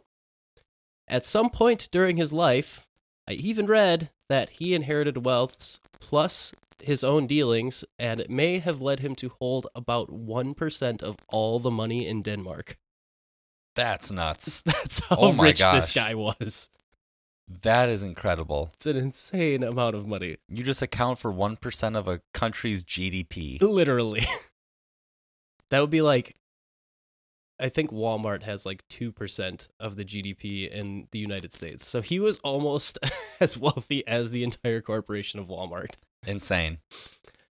At some point during his life, I even read that he inherited wealths plus his own dealings, and it may have led him to hold about 1% of all the money in Denmark. that's nuts That's how Oh rich this guy was. that is incredible It's an insane amount of money. you just account for 1% of a country's gdp Literally. that would be like I think Walmart has like 2% of the GDP in the United States. So he was almost as wealthy as the entire corporation of Walmart. insane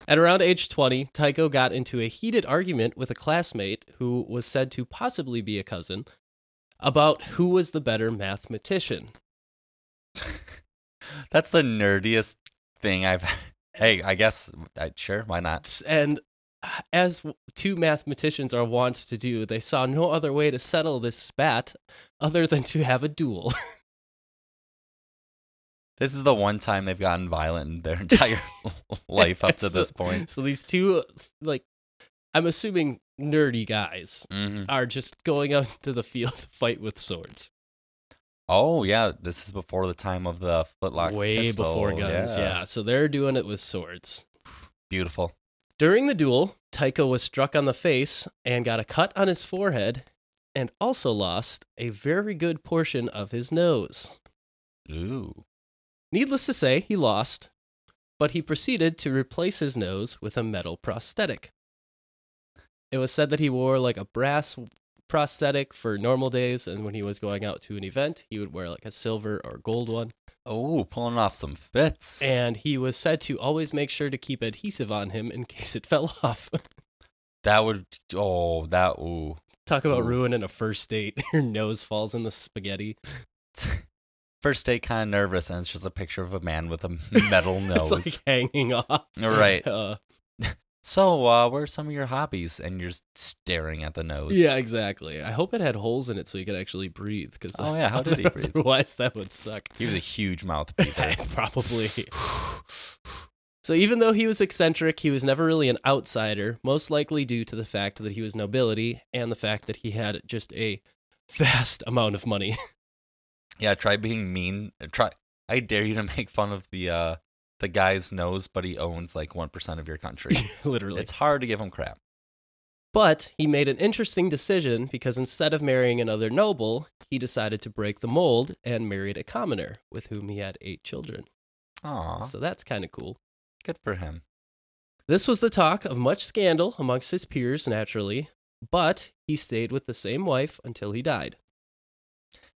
At around age 20, Tycho got into a heated argument with a classmate who was said to possibly be a cousin about who was the better mathematician. That's the nerdiest thing I've. Hey, I guess I, sure. Why not? And as two mathematicians are wont to do, they saw no other way to settle this spat other than to have a duel. This is the one time they've gotten violent in their entire life up to So- this point. So these two, like, I'm assuming nerdy guys hmm are just going out to the field to fight with swords. Oh yeah, this is before the time of the footlock. Way pistol. before guns, yeah. So they're doing it with swords. Beautiful. During the duel, Tycho was struck on the face and got a cut on his forehead and also lost a very good portion of his nose. Ooh. Needless to say, he lost, but he proceeded to replace his nose with a metal prosthetic. It was said that he wore like a brass prosthetic for normal days, and when he was going out to an event, he would wear like a silver or gold one. Oh, pulling off some fits. And he was said to always make sure to keep adhesive on him in case it fell off. that would. Oh, that. Ooh. Talk about Ooh. ruining a first date. Your nose falls in the spaghetti. First date, kind of nervous, and it's just a picture of a man with a metal nose. Like hanging off. right. Uh, So, uh, what are some of your hobbies? And you're just staring at the nose. yeah, exactly. I hope it had holes in it so you could actually breathe. Because Oh, yeah, how did he breathe? Otherwise, that would suck. He was a huge mouth breather. Probably. So even though he was eccentric, he was never really an outsider, most likely due to the fact that he was nobility and the fact that he had just a vast amount of money. yeah, try being mean. Try. I dare you to make fun of the uh the guy's nose, but he owns like one percent of your country. Literally. it's hard to give him crap. But he made an interesting decision because instead of marrying another noble, he decided to break the mold and married a commoner with whom he had eight children. Aw, So that's kind of cool. good for him. This was the talk of much scandal amongst his peers, naturally, but he stayed with the same wife until he died.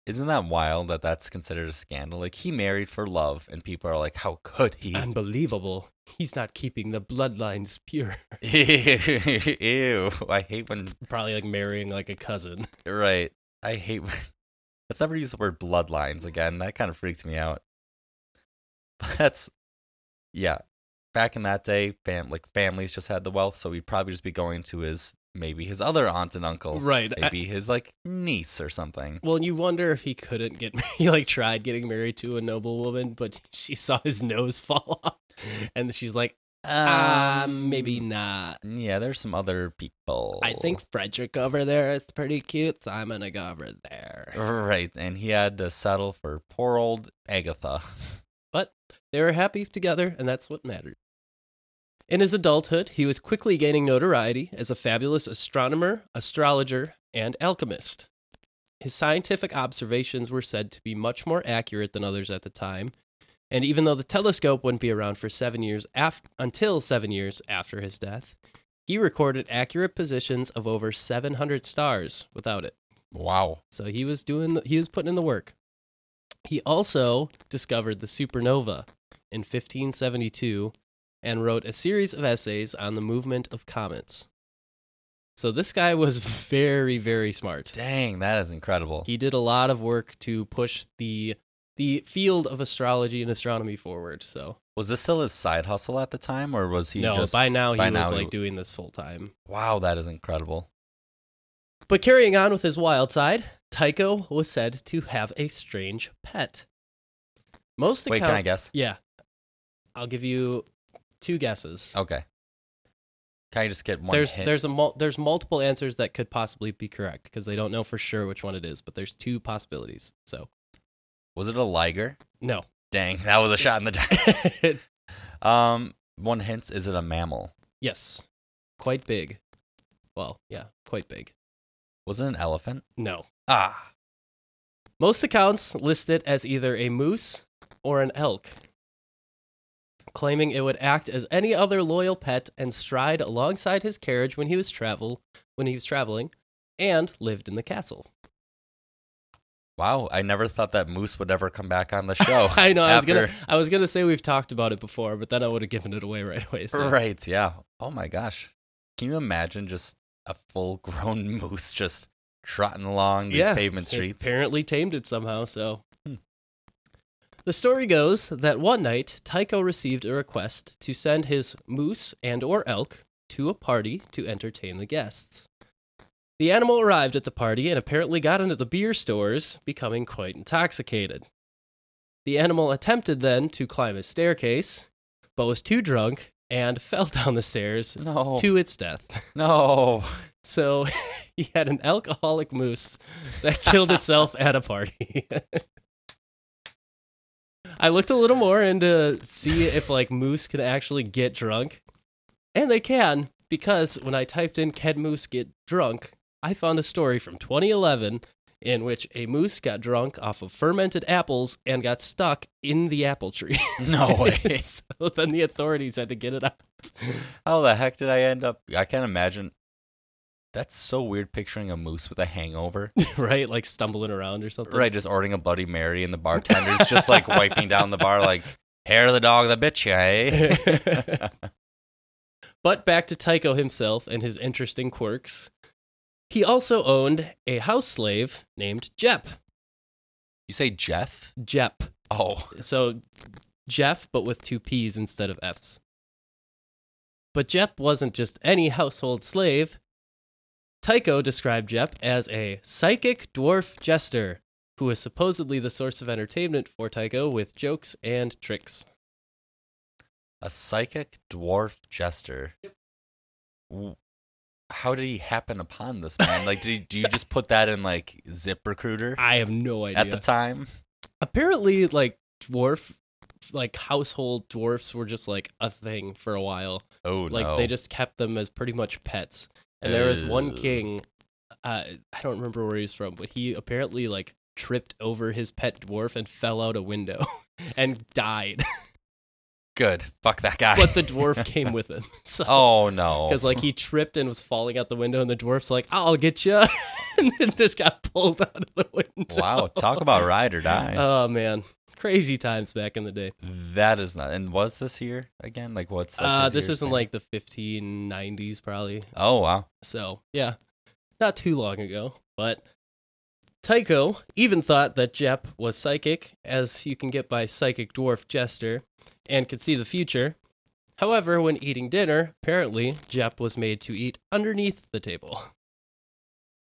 Isn't that wild that that's considered a scandal? Like he married for love, and people are like, "How could he?" Unbelievable. He's not keeping the bloodlines pure. Ew! I hate when. Probably like marrying like a cousin. Right. I hate when. Let's never use the word bloodlines again. That kind of freaks me out. But that's, yeah. Back in that day, fam like families just had the wealth, so he'd probably just be going to his maybe his other aunt and uncle, Right. I- maybe his like niece or something. well, you wonder if he couldn't get he like tried getting married to a noble woman, but she saw his nose fall off, and she's like, uh, maybe not. Yeah, there's some other people. I think Frederick over there is pretty cute, so I'm gonna go over there. Right, and he had to settle for poor old Agatha. But they were happy together, and that's what mattered. In his adulthood, he was quickly gaining notoriety as a fabulous astronomer, astrologer, and alchemist. His scientific observations were said to be much more accurate than others at the time, and even though the telescope wouldn't be around for seven years af- until seven years after his death, he recorded accurate positions of over 700 stars without it. Wow. So he was doing the, he was putting in the work. He also discovered the supernova in 1572 and wrote a series of essays on the movement of comets. So this guy was very very smart. Dang, that is incredible. He did a lot of work to push the the field of astrology and astronomy forward. So Was this still his side hustle at the time, or was he no, just by now he by was now like doing this full time. Wow, that is incredible. But carrying on with his wild side, Tycho was said to have a strange pet. Most Wait, can I guess? Yeah. I'll give you two guesses. Okay. Can I just get one there's hint? there's a mul- there's multiple answers that could possibly be correct because they don't know for sure which one it is, but there's two possibilities. So, Was it a liger? no. Dang, that was a shot in the dark. um, one hint: is it a mammal? yes. Quite big. Well, yeah, quite big. Was it an elephant? No. Ah, Most accounts list it as either a moose or an elk, claiming it would act as any other loyal pet and stride alongside his carriage when he was travel when he was traveling and lived in the castle. wow! I never thought that moose would ever come back on the show. I know I was gonna I was gonna say we've talked about it before, but then I would have given it away right away. So. Right? Yeah. Oh my gosh! Can you imagine just a full-grown moose just trotting along these Yeah, pavement streets? apparently tamed it somehow, so. The story goes that one night Tycho received a request to send his moose and or elk to a party to entertain the guests. The animal arrived at the party and apparently got into the beer stores, becoming quite intoxicated. The animal attempted then to climb a staircase, but was too drunk and fell down the stairs no, to its death. no. So he had an alcoholic moose that killed itself at a party. I looked a little more into see if like moose can actually get drunk. And they can, because when I typed in can moose get drunk, I found a story from 2011 in which a moose got drunk off of fermented apples and got stuck in the apple tree. No way. so then the authorities had to get it out. How the heck did I end up? I can't imagine. That's so weird picturing a moose with a hangover. right? Like stumbling around or something. Right, just ordering a Bloody Mary and the bartender's just like wiping down the bar, like, hair of the dog the bitch, eh? But back to Tycho himself and his interesting quirks. He also owned a house slave named Jep. you say Jeff? Jep. Oh, So Jeff, but with two P's instead of F's. But Jep wasn't just any household slave. Tycho described Jep as a psychic dwarf jester who was supposedly the source of entertainment for Tycho with jokes and tricks. a psychic dwarf jester. W- How did he happen upon this man? Like, did, you- do you just put that in like Zip Recruiter? I have no idea. at the time? apparently like dwarf like household dwarfs were just like a thing for a while Oh like no! they just kept them as pretty much pets and there was one king uh, i don't remember where he's from but he apparently like tripped over his pet dwarf and fell out a window and died good. Fuck that guy. but the dwarf came with him so oh no! because like he tripped and was falling out the window and the dwarf's like i'll get you and then just got pulled out of the window wow, talk about ride or die. oh man crazy times back in the day that is not. And was this year again? Like, what's like, uh, this year isn't span? like the 1590s, probably. Oh wow! So, yeah, not too long ago. But Tycho even thought that Jep was psychic, as you can get by psychic dwarf jester, and could see the future. However, when eating dinner, apparently Jep was made to eat underneath the table.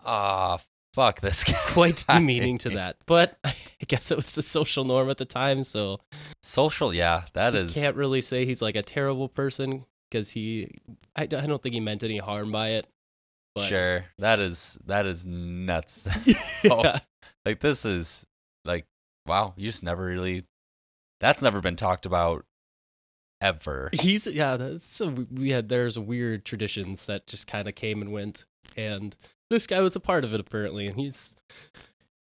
Ah, fuck this guy. Quite demeaning to that, but I guess it was the social norm at the time, so Social, yeah, that is. can't really say he's like a terrible person because he, I, don't- I don't think he meant any harm by it. But Sure, that is that is nuts. yeah. Oh, like this is like wow, you just never really. That's never been talked about ever. He's yeah. That's so we had there's weird traditions that just kind of came and went, and this guy was a part of it apparently, and he's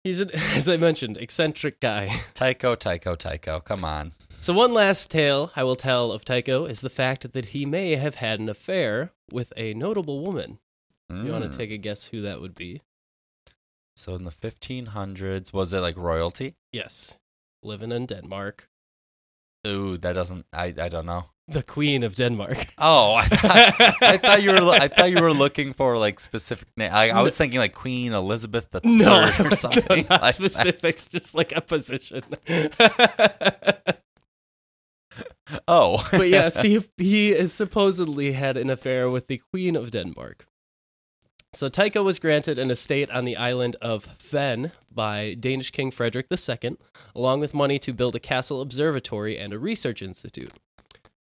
he's an, as I mentioned eccentric guy. Tycho, Tycho, Tycho. Come on. So one last tale I will tell of Tycho is the fact that he may have had an affair with a notable woman. You want Mm. to take a guess who that would be? So in the 1500s, was it like royalty? Yes, living in Denmark, Ooh, that doesn't. I I don't know. The Queen of Denmark. Oh, I thought, I thought you were. I thought you were looking for like specific. Na- I, I was thinking like Queen Elizabeth the Third No, or something. not like that. specifics, just like a position. Oh, but yes, he he is supposedly had an affair with the Queen of Denmark. So Tycho was granted an estate on the island of Ven by Danish King Frederick II, along with money to build a castle observatory and a research institute.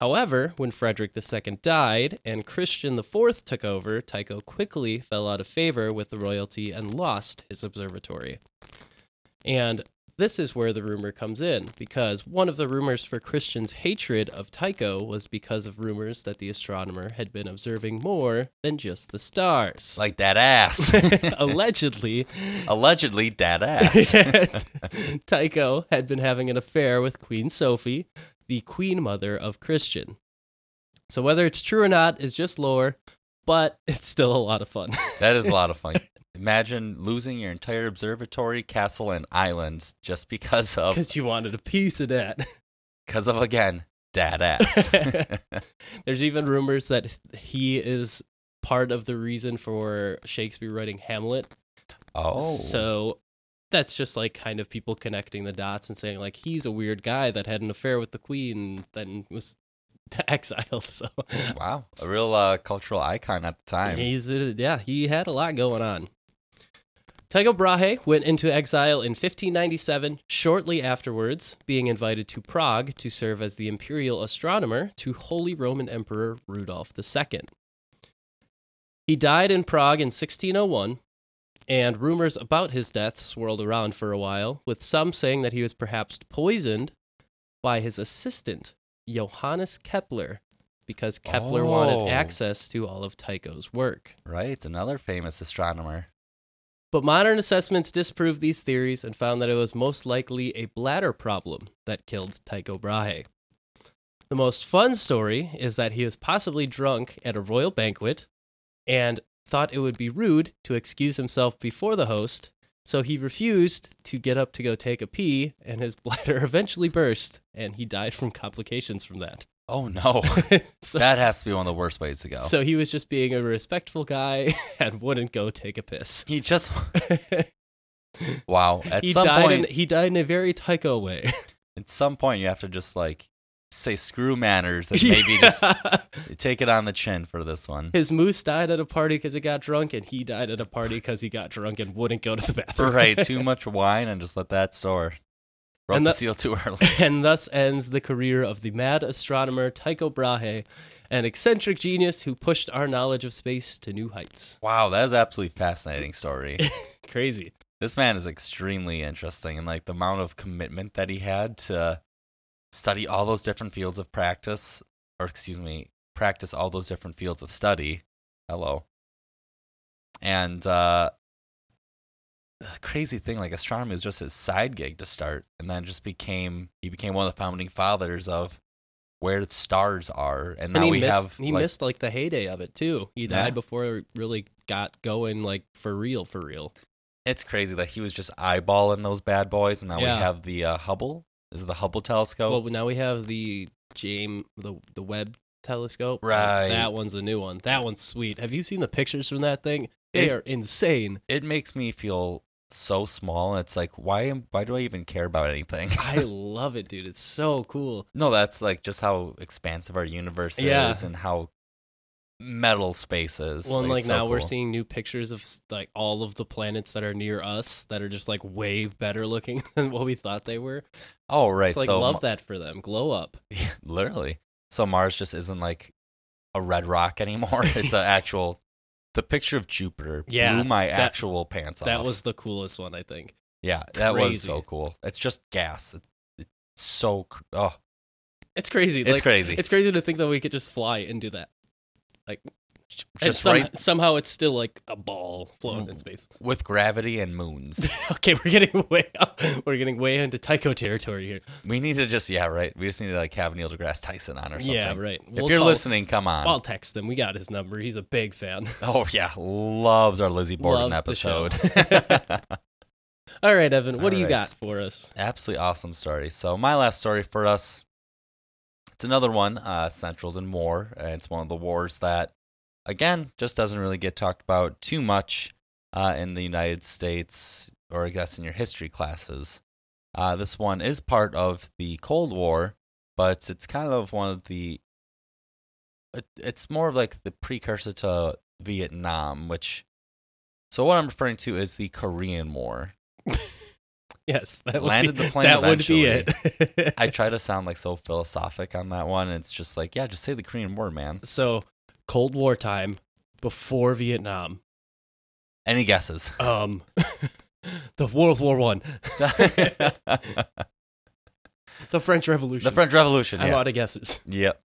However, when Frederick II died and Christian IV took over, Tycho quickly fell out of favor with the royalty and lost his observatory. And this is where the rumor comes in, because one of the rumors for Christian's hatred of Tycho was because of rumors that the astronomer had been observing more than just the stars. like that ass. Allegedly, Allegedly, that ass. Tycho had been having an affair with Queen Sophie, the queen mother of Christian. So whether it's true or not is just lore, but it's still a lot of fun. that is a lot of fun. Imagine losing your entire observatory, castle, and islands just because of Because you wanted a piece of that. because of again dad ass. There's even rumors that he is part of the reason for Shakespeare writing Hamlet. oh, So that's just like kind of people connecting the dots and saying like he's a weird guy that had an affair with the queen, and then was exiled. So wow, a real uh, cultural icon at the time. he's uh, yeah, he had a lot going on. Tycho Brahe went into exile in 1597, shortly afterwards, being invited to Prague to serve as the imperial astronomer to Holy Roman Emperor Rudolf II. He died in Prague in 1601, and rumors about his death swirled around for a while, with some saying that he was perhaps poisoned by his assistant, Johannes Kepler, because Kepler Oh. wanted access to all of Tycho's work. Right, another famous astronomer. But modern assessments disproved these theories and found that it was most likely a bladder problem that killed Tycho Brahe. The most fun story is that he was possibly drunk at a royal banquet and thought it would be rude to excuse himself before the host, so he refused to get up to go take a pee, and his bladder eventually burst, and he died from complications from that. Oh no, so, that has to be one of the worst ways to go. so he was just being a respectful guy and wouldn't go take a piss. he just wow. At he some died point, in he died in a very Tycho way. at some point, you have to just like say screw manners and maybe just take it on the chin for this one. his moose died at a party because he got drunk, and he died at a party because he got drunk and wouldn't go to the bathroom. right, too much wine and just let that soar. Broke And the the- seal too early. and thus ends the career of the mad astronomer Tycho Brahe, an eccentric genius who pushed our knowledge of space to new heights. Wow, that is absolutely fascinating story. Crazy. this man is extremely interesting and like the amount of commitment that he had to study all those different fields of practice or excuse me practice all those different fields of study hello and uh the crazy thing like astronomy was just his side gig to start and then just became he became one of the founding fathers of where the stars are and now and we missed, have he like, missed like the heyday of it too. He died Yeah. before it really got going like for real, for real. it's crazy that he was just eyeballing those bad boys and now Yeah. we have the uh, hubble is it the hubble telescope Well, now we have the James the the Webb telescope. Right. that one's a new one. That one's sweet. Have you seen the pictures from that thing? They It- are insane. it makes me feel so small. It's like, why am why do I even care about anything? I love it, dude. It's so cool. no, that's like just how expansive our universe Yeah. is and how metal spaces. Well, and like so now we're seeing new pictures of like all of the planets that are near us that are just like way better looking than what we thought they were. Oh, right. It's like so love that for them. Glow up. Yeah, literally. So Mars just isn't like a red rock anymore. It's an actual. The picture of Jupiter Yeah, blew my that- actual pants off. That was the coolest one, I think. yeah, that was so cool. It's just gas. It, it's so oh, It's crazy. it's like, crazy. It's crazy to think that we could just fly and do that. And just some- right somehow it's still like a ball floating in Mm. space. with gravity and moons. okay, we're getting way we're getting way into Tycho territory here. we need to just yeah right. We just need to like have Neil deGrasse Tyson on or something. Yeah, right. If We'll you're call- listening, come on. I'll text him. We got his number. He's a big fan. oh yeah, loves our Lizzie Borden Loves episode. All right, Evan, what do you All right. got for us? Absolutely awesome story. So my last story for us, it's another one uh, central in war. and It's one of the wars that, again, just doesn't really get talked about too much uh, in the United States, or I guess in your history classes. Uh, this one is part of the Cold War, but it's kind of one of the. It, it's more of like the precursor to Vietnam, which. So what I'm referring to is the Korean War. Yes, that would Landed be, the plane That would be it. I try to sound like so philosophic on that one. It's just like, yeah, just say the Korean War, man. so Cold War time before Vietnam. Any guesses? Um, the World War One, the French Revolution. The French Revolution. Yeah. out of guesses. Yep.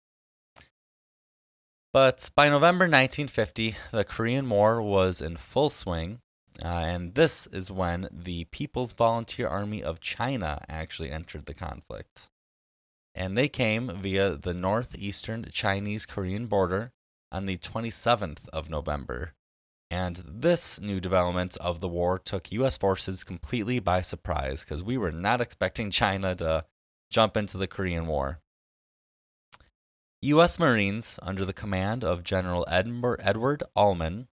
But by November 1950, the Korean War was in full swing. Uh, and this is when the People's Volunteer Army of China actually entered the conflict. And they came via the northeastern Chinese Korean border on the 27th of November. And this new development of the war took U.S. forces completely by surprise because we were not expecting China to jump into the Korean War. U.S. Marines, under the command of General Edward Almond,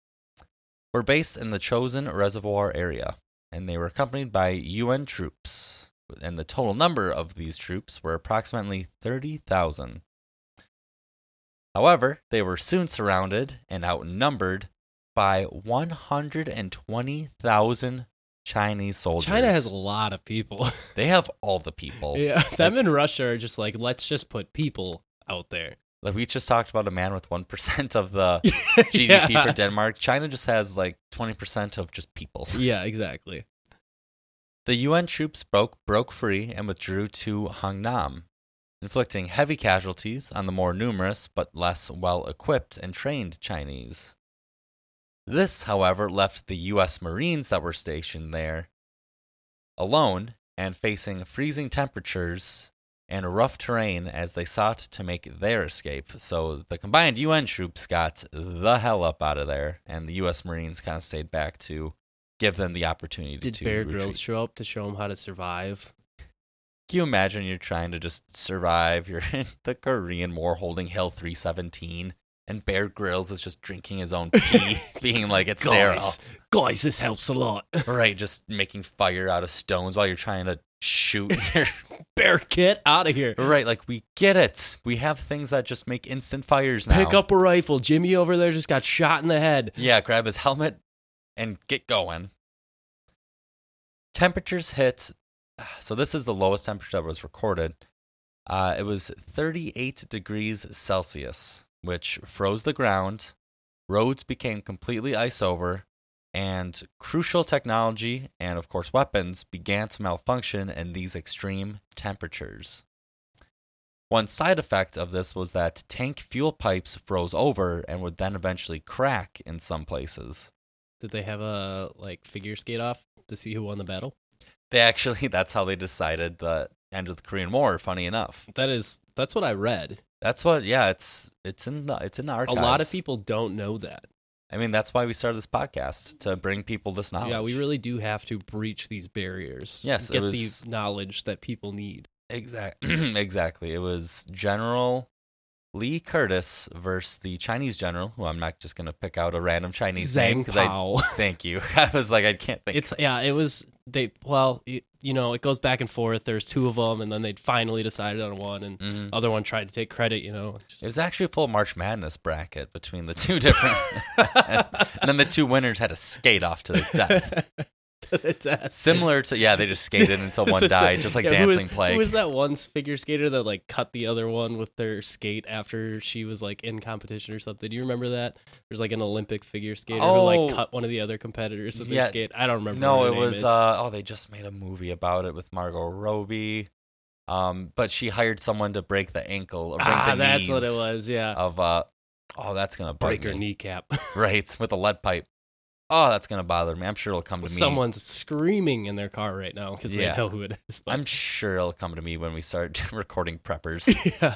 were based in the Chosin reservoir area, and they were accompanied by UN troops. And the total number of these troops were approximately 30,000. However, they were soon surrounded and outnumbered by 120,000 Chinese soldiers. China has a lot of people. they have all the people. yeah, them and Russia are just like, let's just put people out there. Like we just talked about a man with 1% of the GDP yeah. for Denmark. China just has like 20% of just people. yeah, exactly. The UN troops broke, broke free and withdrew to Hungnam, inflicting heavy casualties on the more numerous but less well equipped and trained Chinese. This, however, left the US Marines that were stationed there alone and facing freezing temperatures and rough terrain as they sought to make their escape. So the combined UN troops got the hell up out of there, and the US Marines kind of stayed back to give them the opportunity Did to Bear retreat. Grylls show up to show them how to survive? Can you imagine you're trying to just survive? You're in the Korean War holding Hill 317, and Bear Grylls is just drinking his own pee, being like, it's sterile. Guys, guys, this helps a lot. Right, just making fire out of stones while you're trying to shoot your. Bear, get out of here. right, like, we get it. We have things that just make instant fires now. Pick up a rifle. Jimmy over there just got shot in the head. Yeah, grab his helmet and get going. Temperatures hit. So this is the lowest temperature that was recorded. Uh, it was 38 degrees Celsius, which froze the ground. Roads became completely ice over, and crucial technology and, of course, weapons began to malfunction in these extreme temperatures. One side effect of this was that tank fuel pipes froze over and would then eventually crack in some places. Did they have a like figure skate off to see who won the battle? They actually, that's how they decided the end of the Korean War. Funny enough, That is that's what I read. that's what. Yeah, it's it's in the it's in the archives. A lot of people don't know that. I mean, that's why we started this podcast to bring people this knowledge. Yeah, we really do have to breach these barriers. Yes, it get was- the knowledge that people need. exactly exactly. It was general Lee Curtis versus the Chinese general, who I'm not just gonna pick out a random Chinese name because I thank you. I was like, I can't think. It's yeah, it was they. Well, you know, it goes back and forth. There's two of them, and then they finally decided on one, and Mhm. other one tried to take credit. You know, It was actually a full March Madness bracket between the two different, and then the two winners had to skate off to the death. to the death. Similar to yeah, they just skated until one died, just like yeah, who was- Dancing Plague. Who was that one figure skater that like cut the other one with their skate after she was like in competition or something? Do you remember that? There's like an Olympic figure skater who Oh. like cut one of the other competitors with Yeah. their skate. I don't remember. No, it was uh oh, they just made a movie about it with Margot Robbie. Um, but she hired someone to break the ankle or break ah, the that's what it was. Yeah, Of uh, oh, that's gonna break her me. kneecap. Right, with a lead pipe. Oh, that's gonna bother me. I'm sure it'll come to me. Someone's screaming in their car right now because Yeah. they know who it is. But I'm sure it'll come to me when we start recording preppers. yeah,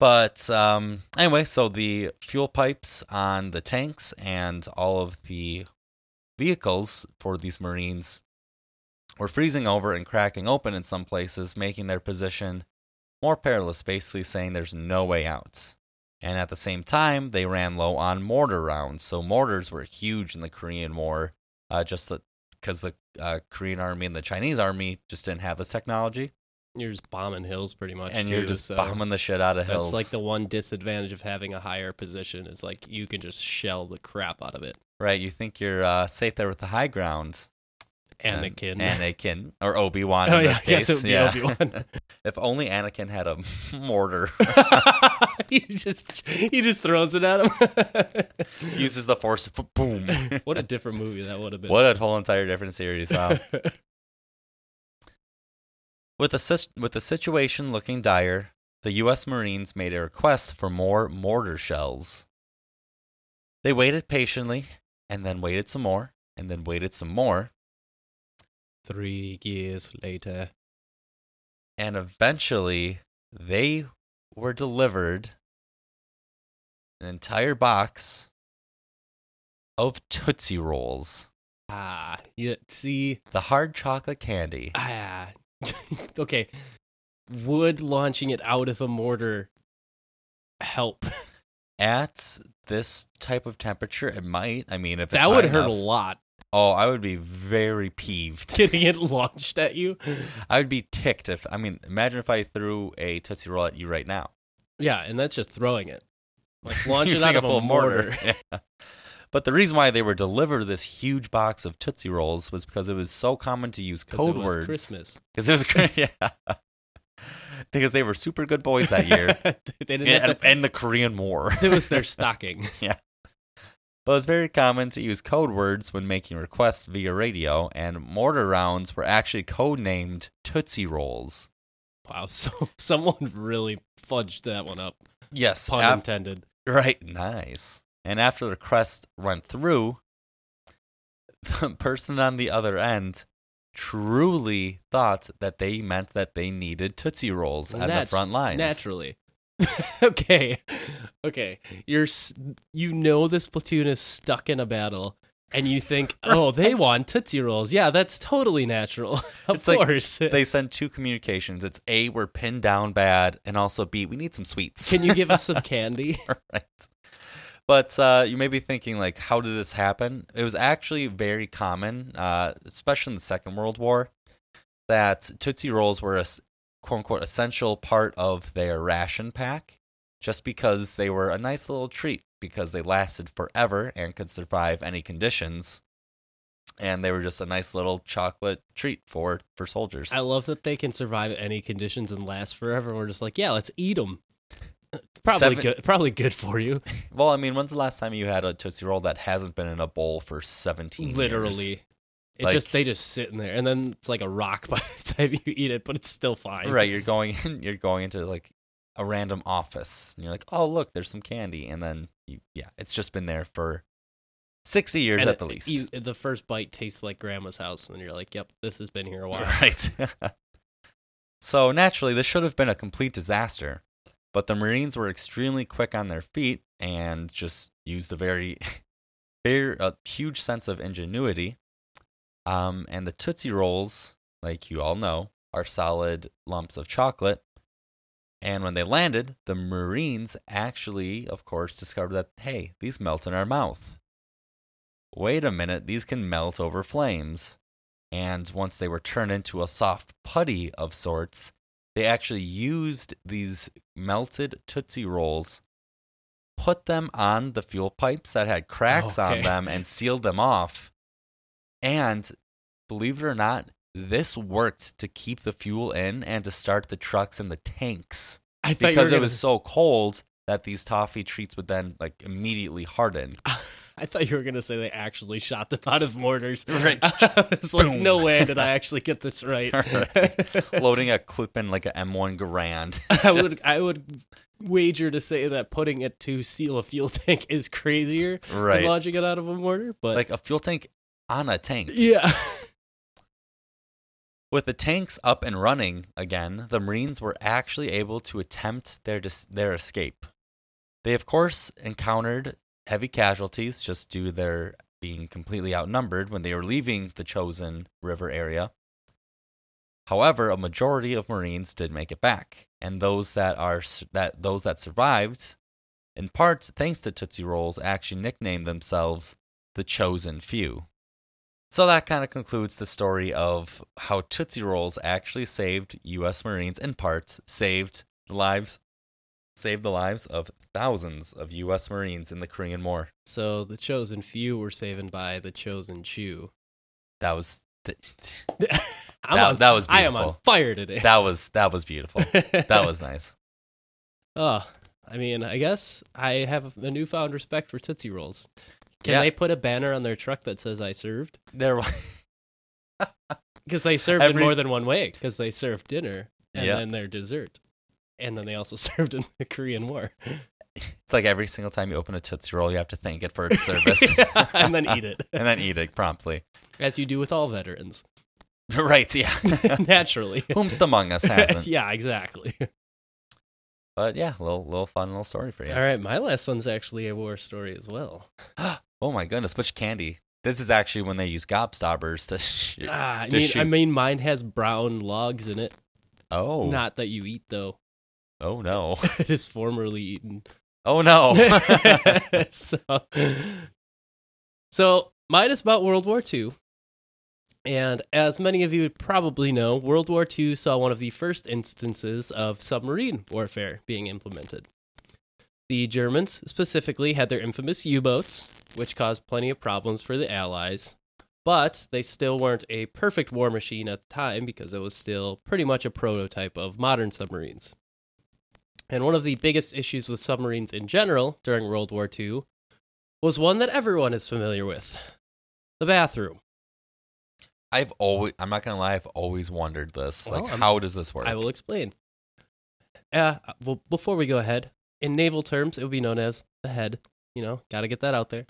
But um, anyway, so the fuel pipes on the tanks and all of the vehicles for these Marines were freezing over and cracking open in some places, making their position more perilous, basically saying there's no way out. And at the same time, they ran low on mortar rounds. So mortars were huge in the Korean War, uh, just because the uh, Korean Army and the Chinese Army just didn't have the technology. you're just bombing hills pretty much. And you're just so bombing the shit out of hills. That's like the one disadvantage of having a higher position is like you can just shell the crap out of it. Right, you think you're uh, safe there with the high ground. Anakin. Anakin. Or Obi Wan oh in yeah, this case. it would be yeah. Obi-Wan. if only Anakin had a mortar. he just he just throws it at him. Uses the force. Boom. what a different movie that would have been. what a whole entire different series. Wow. with, the, with the situation looking dire, the U.S. Marines made a request for more mortar shells. They waited patiently, and then waited some more, and then waited some more. Three years later. and eventually they were delivered an entire box of Tootsie Rolls, Ah, you see, the hard chocolate candy. ah, okay. Would launching it out of a mortar help? At this type of temperature, it might. I mean, if it's that would hurt a lot. Oh, I would be very peeved. Getting it launched at you. I would be ticked if. I mean, imagine if I threw a Tootsie Roll at you right now. Yeah, and that's just throwing it. Like launch it out of a full mortar. Yeah. But the reason why they were delivered this huge box of Tootsie Rolls was because it was so common to use code words. Christmas. Because it was yeah. because they were super good boys that year, they didn't and, to, and the Korean War. it was their stocking. Yeah. But it's very common to use code words when making requests via radio, and mortar rounds were actually codenamed Tootsie Rolls. Wow, so someone really fudged that one up. Yes, Pun af- intended. Right, nice. And after the crest went through, the person on the other end truly thought that they meant that they needed Tootsie Rolls at the Nat- front lines. Naturally. okay. Okay. You're you know this platoon is stuck in a battle and you think, "Oh, they want Tootsie Rolls." Yeah, that's totally natural. of It's like course. They send two communications. It's A, we're pinned down bad, and also B, we need some sweets. Can you give us some candy? right. But uh, you may be thinking, like, how did this happen? It was actually very common, uh, especially in the Second World War, that Tootsie Rolls were a quote unquote essential part of their ration pack just because they were a nice little treat because they lasted forever and could survive any conditions. And they were just a nice little chocolate treat for, for soldiers. I love that they can survive any conditions and last forever. We're just like, "Yeah, let's eat them." It's probably Seven- good. Probably good for you. well, I mean, when's the last time you had a Tootsie Roll that hasn't been in a bowl for 17 years? Literally. It Like- just they just sit in there and then it's like a rock by the time you eat it, but it's still fine. Right, you're going in, you're going into like a random office, and you're like, oh look, there's some candy, and then you, yeah, it's just been there for sixty years And at the it- least. you- the first bite tastes like grandma's house, and you're like, "Yep, this has been here a while." Right. so naturally, this should have been a complete disaster, but the Marines were extremely quick on their feet and just used a very, very a huge sense of ingenuity. Um, and the Tootsie Rolls, like you all know, are solid lumps of chocolate. And when they landed, the Marines actually, of course, discovered that, hey, these melt in our mouth. Wait a minute, these can melt over flames. And once they were turned into a soft putty of sorts, they actually used these melted Tootsie Rolls, put them on the fuel pipes that had cracks on them, and sealed them off. And believe it or not, this worked to keep the fuel in and to start the trucks and the tanks I because it was so cold that these toffee treats would then like immediately harden. I thought you were gonna say they actually shot them out of mortars. Right. it's like no way did I actually get this right. Loading a clip in like an M1 Garand. I would I would wager to say that putting it to seal a fuel tank is crazier than right. launching it out of a mortar. But Like a fuel tank on a tank. yeah, With the tanks up and running again, the Marines were actually able to attempt their dis- their escape. They of course encountered heavy casualties just due to their being completely outnumbered when they were leaving the Chosin river area. However, a majority of Marines did make it back, and those that are that those that survived, in part thanks to Tootsie Rolls, actually nicknamed themselves the Chosin Few. So that kind of concludes the story of how Tootsie Rolls actually saved U.S. Marines, in parts, saved lives, saved the lives of thousands of U.S. Marines in the Korean War. so the chosen few were saved by the chosen chew. That was th- That- on, that was I am on beautiful. fire today. that was that was beautiful. That was nice. Oh, I mean, I guess I have a newfound respect for Tootsie Rolls. Can Yeah. they put a banner on their truck that says "I served"? There Because they served Every- in more than one way. Because they served dinner and Yeah. then their dessert, and then they also served in the Korean War, it's like every single time you open a Tootsie Roll, you have to thank it for its service and then eat it, and then eat it promptly. as you do with all veterans, right? Yeah. naturally. Whomst among us hasn't? yeah, exactly. But yeah, little little fun little story for you. All right, my last one's actually a war story as well. Oh my goodness, which candy? This is actually when they use gobstoppers to shoot. Ah, I to mean, I mean, mine has brown logs in it. oh, Not that you eat though. oh no, it is formerly eaten. oh no. so, so mine is about World War II. And as many of you probably know, World War II saw one of the first instances of submarine warfare being implemented. The Germans specifically had their infamous U boats, which caused plenty of problems for the Allies, but they still weren't a perfect war machine at the time because it was still pretty much a prototype of modern submarines. And one of the biggest issues with submarines in general during World War II was one that everyone is familiar with the bathroom. I've always, I'm not gonna lie, I've always wondered this. Well, like, I'm- how does this work? I will explain. Uh, well, before we go ahead, in naval terms, it would be known as the head. You know, got to get that out there.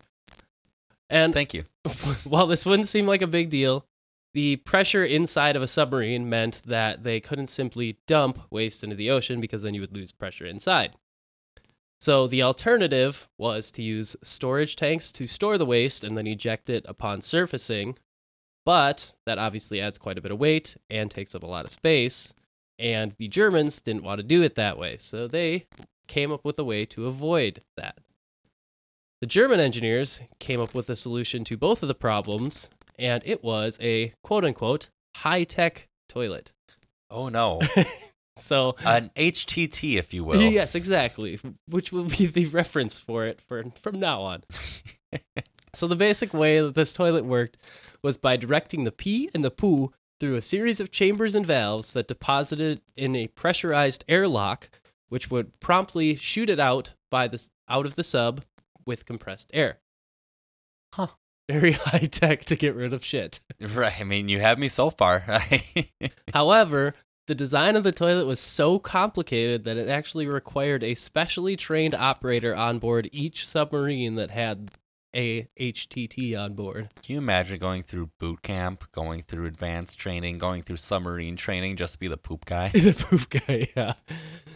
And Thank you. while this wouldn't seem like a big deal, the pressure inside of a submarine meant that they couldn't simply dump waste into the ocean because then you would lose pressure inside. So the alternative was to use storage tanks to store the waste and then eject it upon surfacing. But that obviously adds quite a bit of weight and takes up a lot of space. And the Germans didn't want to do it that way. So they came up with a way to avoid that. The German engineers came up with a solution to both of the problems, and it was a quote unquote high tech toilet. Oh no, So, an HTT, if you will. yes, exactly, which will be the reference for it for, from now on. so, the basic way that this toilet worked was by directing the pee and the poo through a series of chambers and valves that deposited in a pressurized airlock, which would promptly shoot it out by the out of the sub with compressed air. Huh. Very high tech to get rid of shit. Right. I mean, you have me so far. However, the design of the toilet was so complicated that it actually required a specially trained operator on board each submarine that had a HTT on board. Can you imagine going through boot camp, going through advanced training, going through submarine training just to be the poop guy? the poop guy, yeah.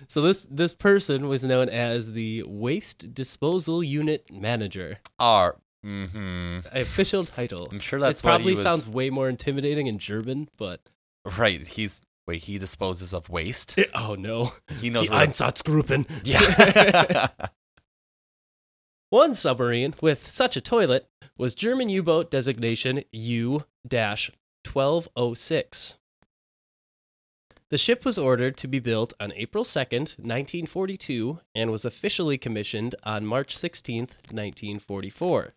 So this this person was known as the Waste Disposal Unit Manager. Are mm-hmm. Official title. I'm sure that's it probably was. sounds way more intimidating in German, but right. He's Wait, he disposes of waste. oh no, He knows the. Einsatzgruppen. yeah. One submarine with such a toilet was German U boat designation U 1206. The ship was ordered to be built on April 2nd, 1942, and was officially commissioned on March 16th, 1944.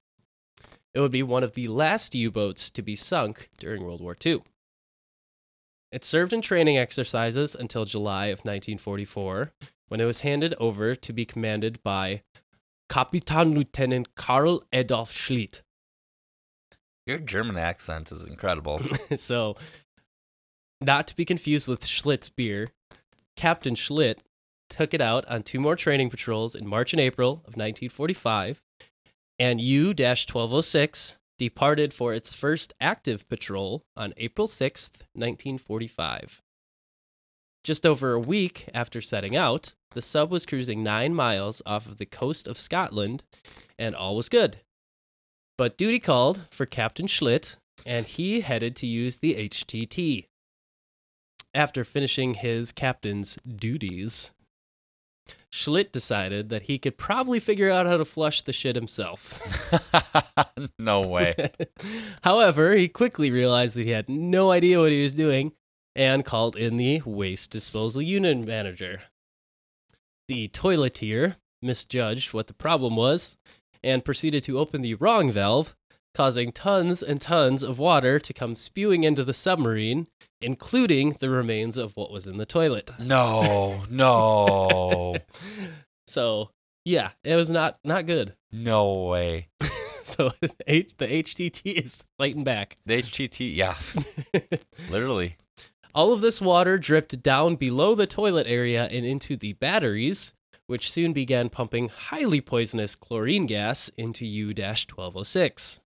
It would be one of the last U boats to be sunk during World War II. It served in training exercises until July of 1944, when it was handed over to be commanded by Kapitan Lieutenant Karl Adolf Schlitt. Your German accent is incredible. so, not to be confused with Schlitz beer, Captain Schlitt took it out on two more training patrols in March and April of 1945, and U 1206 departed for its first active patrol on April 6th, 1945. Just over a week after setting out, the sub was cruising nine miles off of the coast of Scotland, and all was good. But duty called for Captain Schlitt, and he headed to use the HTT. After finishing his captain's duties, Schlitt decided that he could probably figure out how to flush the shit himself. no way. However, he quickly realized that he had no idea what he was doing and called in the waste disposal unit manager. The toileteer misjudged what the problem was and proceeded to open the wrong valve, causing tons and tons of water to come spewing into the submarine, including the remains of what was in the toilet. No, no, so, yeah, it was not not good. no way. so the HTT is fighting back. The HTT, yeah, literally. All of this water dripped down below the toilet area and into the batteries, which soon began pumping highly poisonous chlorine gas into U 1206.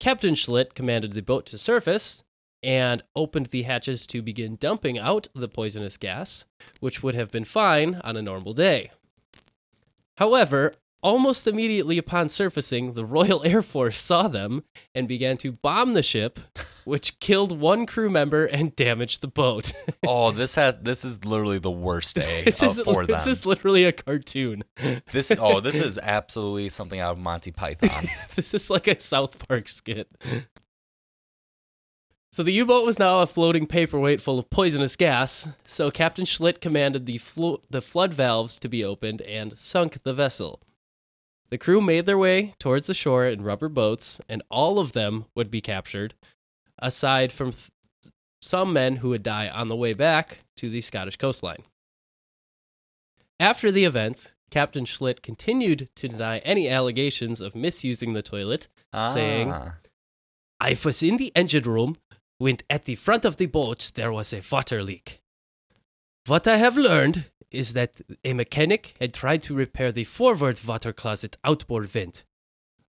Captain Schlitt commanded the boat to surface and opened the hatches to begin dumping out the poisonous gas, which would have been fine on a normal day. However, almost immediately upon surfacing, the Royal Air Force saw them and began to bomb the ship, which killed one crew member and damaged the boat. Oh, this has this is literally the worst day this is for them. this is literally a cartoon. This oh, this is absolutely something out of Monty Python. this is like a South Park skit. So the U-boat was now a floating paperweight full of poisonous gas. So Captain Schlitt commanded the flo- the flood valves to be opened and sunk the vessel. The crew made their way towards the shore in rubber boats, and all of them would be captured, aside from th- some men who would die on the way back to the Scottish coastline. After the events, Captain Schlitt continued to deny any allegations of misusing the toilet, saying- Ah. I was in the engine room when at the front of the boat there was a water leak. What I have learned is that a mechanic had tried to repair the forward water closet outboard vent.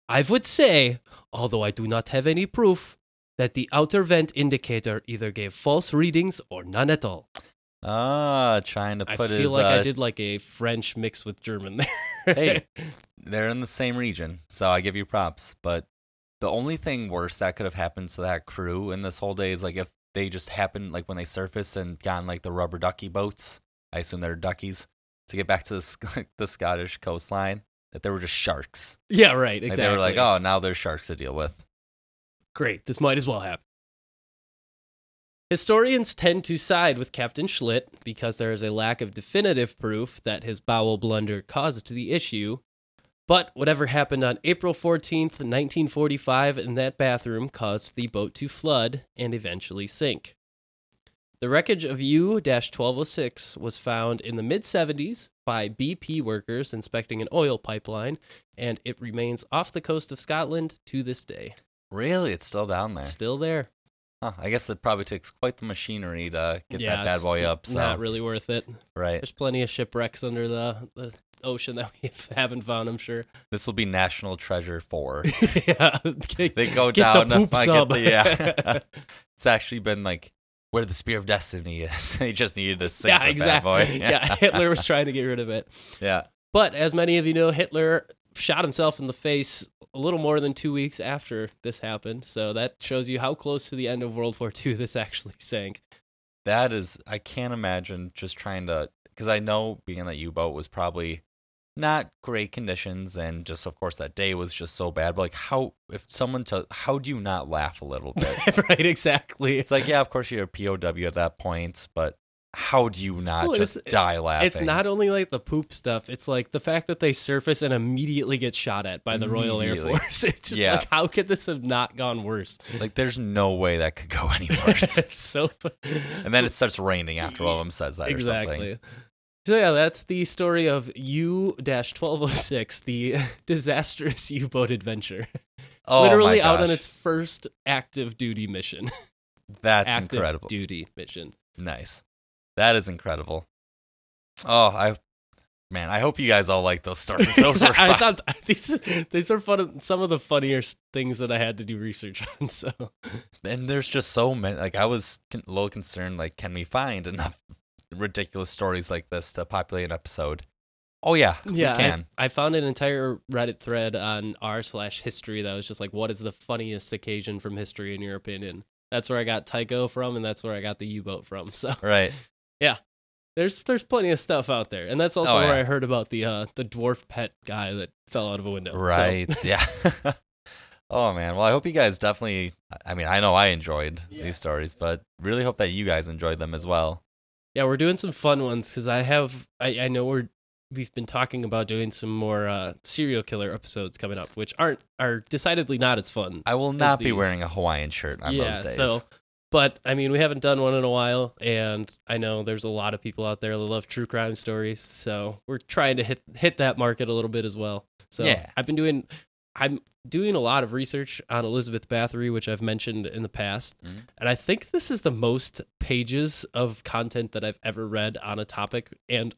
I would say, although I do not have any proof, that the outer vent indicator either gave false readings or none at all. Ah, trying to put I feel his. like uh, I did like a French mix with German there. Hey. They're in the same region, so I give you props. But the only thing worse that could have happened to that crew in this whole day is like if they just happened, like when they surfaced and got on like the rubber ducky boats. I assume they're duckies to get back to the the Scottish coastline. That there were just sharks. yeah, right, Like exactly. they were like, oh, now there's sharks to deal with. Great, this might as well happen. Historians tend to side with Captain Schlitt because there is a lack of definitive proof that his bowel blunder caused the issue. But whatever happened on April 14th, 1945, in that bathroom caused the boat to flood and eventually sink. The wreckage of U 1206 was found in the mid 70s by BP workers inspecting an oil pipeline, and it remains off the coast of Scotland to this day. Really, it's still down there. Still there. Huh, I guess it probably takes quite the machinery to get Yeah, that bad boy up. So Not really worth it. right, There's plenty of shipwrecks under the, the ocean that we haven't found, I'm sure. this will be national treasure four. yeah. Get, They go get down. the get the- yeah. it's actually been like where the spear of destiny is. he just needed to sink yeah, exactly. bad boy. yeah, Hitler was trying to get rid of it. yeah. But as many of you know, Hitler shot himself in the face a little more than two weeks after this happened. So that shows you how close to the end of World War II this actually sank. that is I can't imagine just trying to because I know being in that U boat was probably not great conditions and just of course that day was just so bad. But like how if someone to how do you not laugh a little bit? right, exactly. it's like yeah, of course you're a POW at that point, but how do you not Well, just die laughing? It's not only like the poop stuff, it's like the fact that they surface and immediately get shot at by the Royal Air Force. It's just Yeah. like, how could this have not gone worse? like there's no way that could go any worse. it's so and then it starts raining after one of them says that or something. So yeah, that's the story of U twelve oh six, the disastrous U boat adventure. Oh Literally out on its first active duty mission. That's active incredible. duty mission. Nice. That is incredible. Oh, I man, I hope you guys all like those stories. Those were I thought these these are fun. Some of the funniest things that I had to do research on. So and there's just so many. Like I was a little concerned. Like, can we find enough ridiculous stories like this to populate an episode? Oh yeah, yeah, we can. I, I found an entire Reddit thread on r slash history that was just like, what is the funniest occasion from history in your opinion? That's where I got Tycho from, and that's where I got the U boat from. So right. Yeah. There's there's plenty of stuff out there, and that's also Oh, where yeah. I heard about the uh the dwarf pet guy that fell out of a window. So- Right. yeah. oh man. Well, I hope you guys definitely. I mean, I know I enjoyed Yeah. these stories, but really hope that you guys enjoyed them as well. Yeah, we're doing some fun ones because I have I, I know we're we've been talking about doing some more uh, serial killer episodes coming up, which aren't are decidedly not as fun. I will not be these. wearing a Hawaiian shirt on yeah, those days. so but I mean we haven't done one in a while, and I know there's a lot of people out there that love true crime stories, so we're trying to hit hit that market a little bit as well. So Yeah. I've been doing I'm doing a lot of research on Elizabeth Bathory, which I've mentioned in the past. Mhm. And I think this is the most pages of content that I've ever read on a topic. And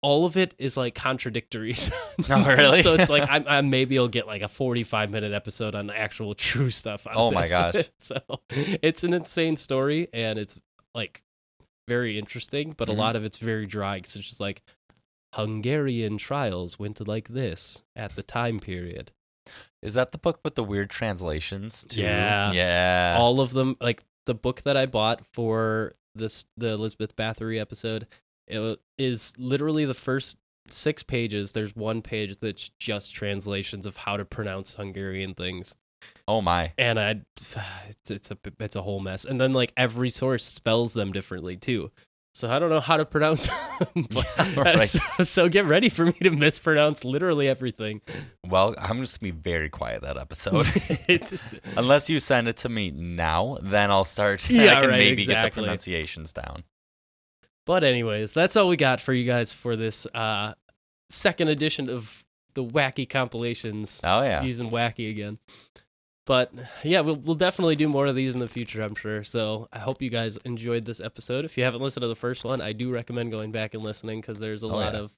all of it is like contradictory. Oh, really? so it's like I'm, I'm maybe I'll get like a 45 minute episode on the actual true stuff. On Oh my this. gosh. so it's an insane story and it's like very interesting, but Mhm. a lot of it's very dry because it's just like Hungarian trials went like this at the time period. Is that the book with the weird translations? Too? Yeah. Yeah. all of them like the book that i bought for this the elizabeth bathory episode it is literally the first six pages there's one page that's just translations of how to pronounce hungarian things oh my. and i it's, it's a it's a whole mess and then like every source spells them differently too so i don't know how to pronounce them Yeah, right. so, so get ready for me to mispronounce literally everything Well, I'm just gonna be very quiet that episode. Unless you send it to me now, then I'll start. Yeah, I can right, maybe get the pronunciations down. But anyways, that's all we got for you guys for this uh second edition of the wacky compilations Oh yeah. using wacky again. But yeah, we'll we'll definitely do more of these in the future, I'm sure. So I hope you guys enjoyed this episode. If you haven't listened to the first one, I do recommend going back and listening because there's a Oh, lot yeah. of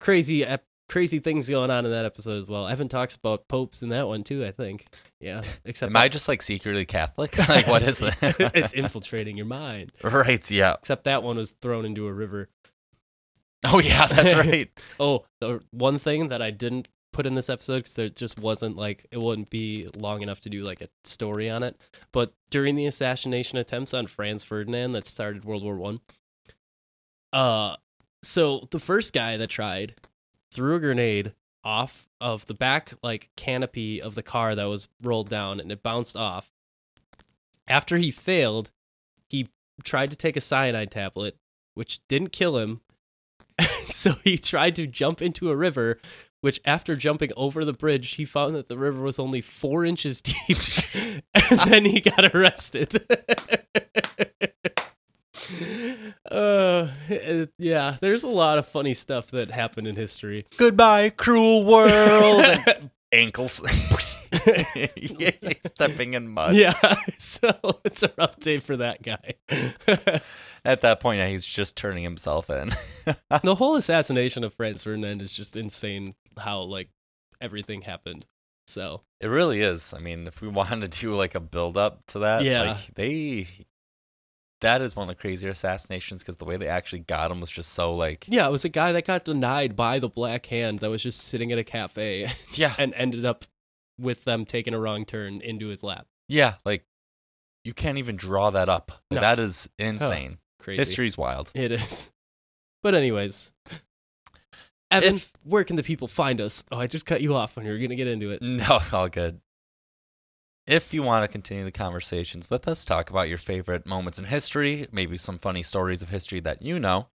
crazy ep- crazy things going on in that episode as well. Evan talks about popes in that one too, I think. Yeah, except Am I just like secretly Catholic? like what is that? it's infiltrating your mind. right. Yeah. Except that one was thrown into a river. Oh yeah. That's right. Oh, the one thing that I didn't put in this episode because there just wasn't like it wouldn't be long enough to do like a story on it. But during the assassination attempts on Franz Ferdinand that started World War One, uh, so the first guy that tried threw a grenade off of the back like canopy of the car that was rolled down and it bounced off. After he failed, he tried to take a cyanide tablet, which didn't kill him. so he tried to jump into a river, which after jumping over the bridge, he found that the river was only four inches deep. and then he got arrested. uh, yeah, there's a lot of funny stuff that happened in history. Goodbye, cruel world. Ankles. Stepping in mud. yeah, so it's a rough day for that guy. At that point, yeah, he's just turning himself in. the whole assassination of Franz Ferdinand is just insane how like everything happened. So It really is. I mean, if we wanted to do like a build up to that, Yeah. like they that is one of the crazier assassinations because the way they actually got him was just so like yeah, it was a guy that got denied by the Black Hand that was just sitting at a cafe yeah, and ended up with them taking a wrong turn into his lap. yeah, like you can't even draw that up. No. That is insane. Crazy. History's wild. It is. But anyways, Evan, If- where can the people find us? Oh, I just cut you off when you were gonna get into it. No, all good. If you want to continue the conversations with us, talk about your favorite moments in history, maybe some funny stories of history that you know,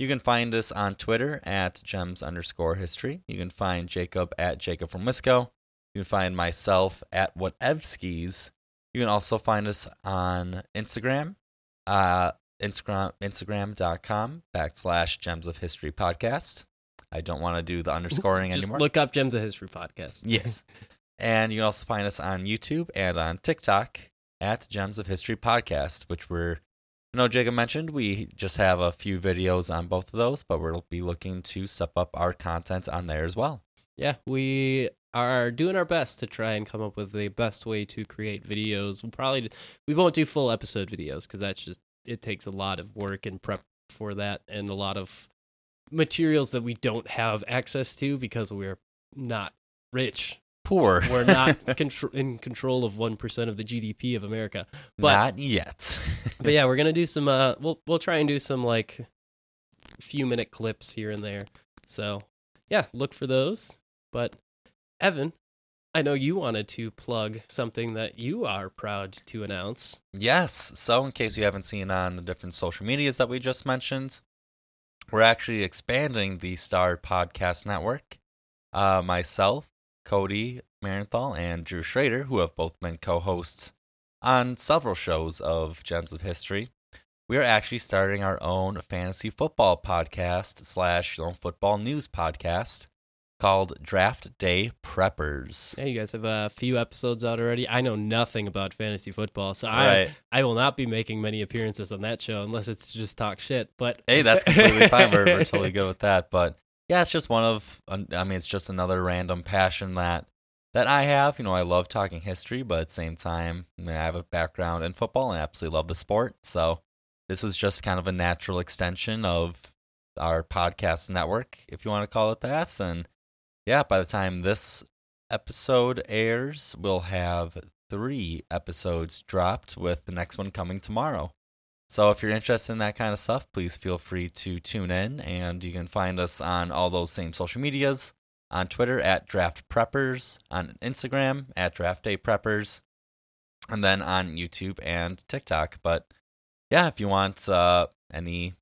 you can find us on Twitter at gems underscore history. You can find Jacob at Jacob from Wisco. You can find myself at whatevskis. You can also find us on Instagram, uh, Instagram, Instagram.com backslash gems of history podcast. I don't want to do the underscoring Just anymore. look up Gems of History podcast. Yes. and you can also find us on YouTube and on TikTok at Gems of History Podcast, which we're, I know, Jacob mentioned, we just have a few videos on both of those, but we'll be looking to step up our content on there as well. Yeah, we are doing our best to try and come up with the best way to create videos. We'll probably we won't do full episode videos because that's just it takes a lot of work and prep for that and a lot of materials that we don't have access to because we're not rich. Poor. We're not contr- in control of one percent of the GDP of America. but- Not yet. But yeah, we're gonna do some. Uh, we'll we'll try and do some like few minute clips here and there. So yeah, look for those. But Evan, I know you wanted to plug something that you are proud to announce. Yes. So, in case you haven't seen on the different social medias that we just mentioned, we're actually expanding the Star Podcast Network. Uh, myself, Cody Marenthal, and Drew Schrader, who have both been co hosts on several shows of Gems of History, we are actually starting our own fantasy football podcast slash football news podcast called Draft Day Preppers. Yeah, you guys have a few episodes out already. I know nothing about fantasy football, so I Right. I will not be making many appearances on that show unless it's just talk shit. But Hey, that's completely fine. We're, we're totally good with that. But yeah, it's just one of, I mean, it's just another random passion that that I have. You know, I love talking history, but at the same time, I, mean, I have a background in football and absolutely love the sport. So this was just kind of a natural extension of our podcast network, if you want to call it that. And yeah, by the time this episode airs, we'll have three episodes dropped, with the next one coming tomorrow. So if you're interested in that kind of stuff, please feel free to tune in, and you can find us on all those same social medias on Twitter at Draft Preppers, on Instagram at Draft Day Preppers, and then on YouTube and TikTok. But yeah, if you want uh, any,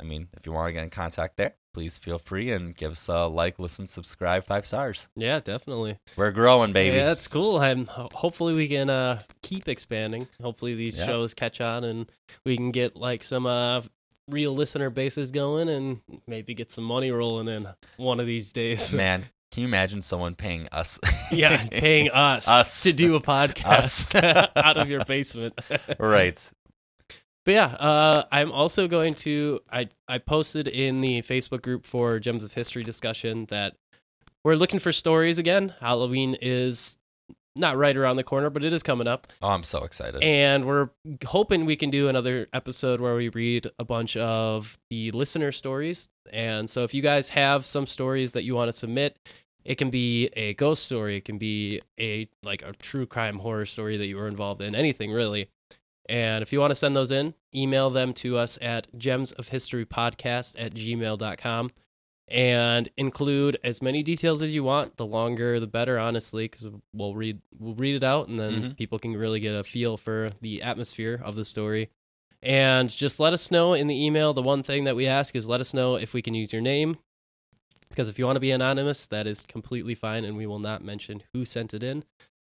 I mean, if you want to get in contact there, please feel free and give us a like, listen, subscribe, five stars. yeah, definitely. We're growing, baby. Yeah, that's cool. I'm hopefully we can uh keep expanding. Hopefully these Yeah. shows catch on and we can get like some uh real listener bases going and maybe get some money rolling in one of these days. Man, can you imagine someone paying us? yeah, paying us, Us. to do a podcast out of your basement. right. But yeah, uh, I'm also going to. I I posted in the Facebook group for Gems of History discussion that we're looking for stories again. Halloween is not right around the corner, but it is coming up, Oh, I'm so excited. and we're hoping we can do another episode where we read a bunch of the listener stories. And so, if you guys have some stories that you want to submit, it can be a ghost story, it can be a like a true crime horror story that you were involved in, anything really. And if you want to send those in, email them to us at gemsofhistorypodcast at gmail.com and include as many details as you want. The longer, the better, honestly, because we'll read we'll read it out, and then Mhm. people can really get a feel for the atmosphere of the story. And just let us know in the email. The one thing that we ask is let us know if we can use your name, because if you want to be anonymous, that is completely fine, and we will not mention who sent it in.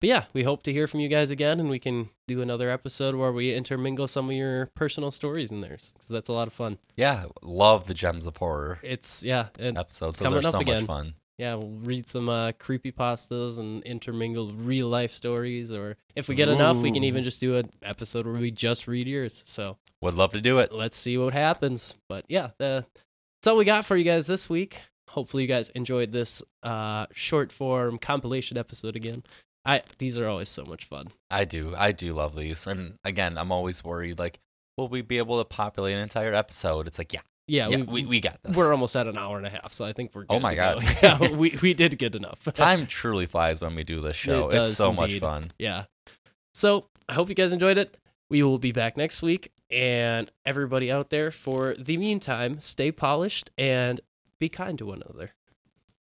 But yeah, we hope to hear from you guys again, and we can do another episode where we intermingle some of your personal stories in there, because that's a lot of fun. Yeah, love the Gems of Horror It's yeah, and episodes. Those coming are up so again. much fun. yeah, we'll read some uh, creepy pastas and intermingle real life stories, or if we get enough, we can even just do an episode where we just read yours. So Would love to do it. let's see what happens. But yeah, the, that's all we got for you guys this week. Hopefully, you guys enjoyed this uh, short form compilation episode again. I these are always so much fun. I do. I do love these. And again, I'm always worried like, will we be able to populate an entire episode? It's like, yeah, Yeah, yeah, we, we, we got this. we're almost at an hour and a half, so I think we're. Oh my God. go. yeah, we we did good enough. Time truly flies when we do this show. It it's so much fun. yeah. So I hope you guys enjoyed it. We will be back next week. And everybody out there, for the meantime, stay polished and be kind to one another.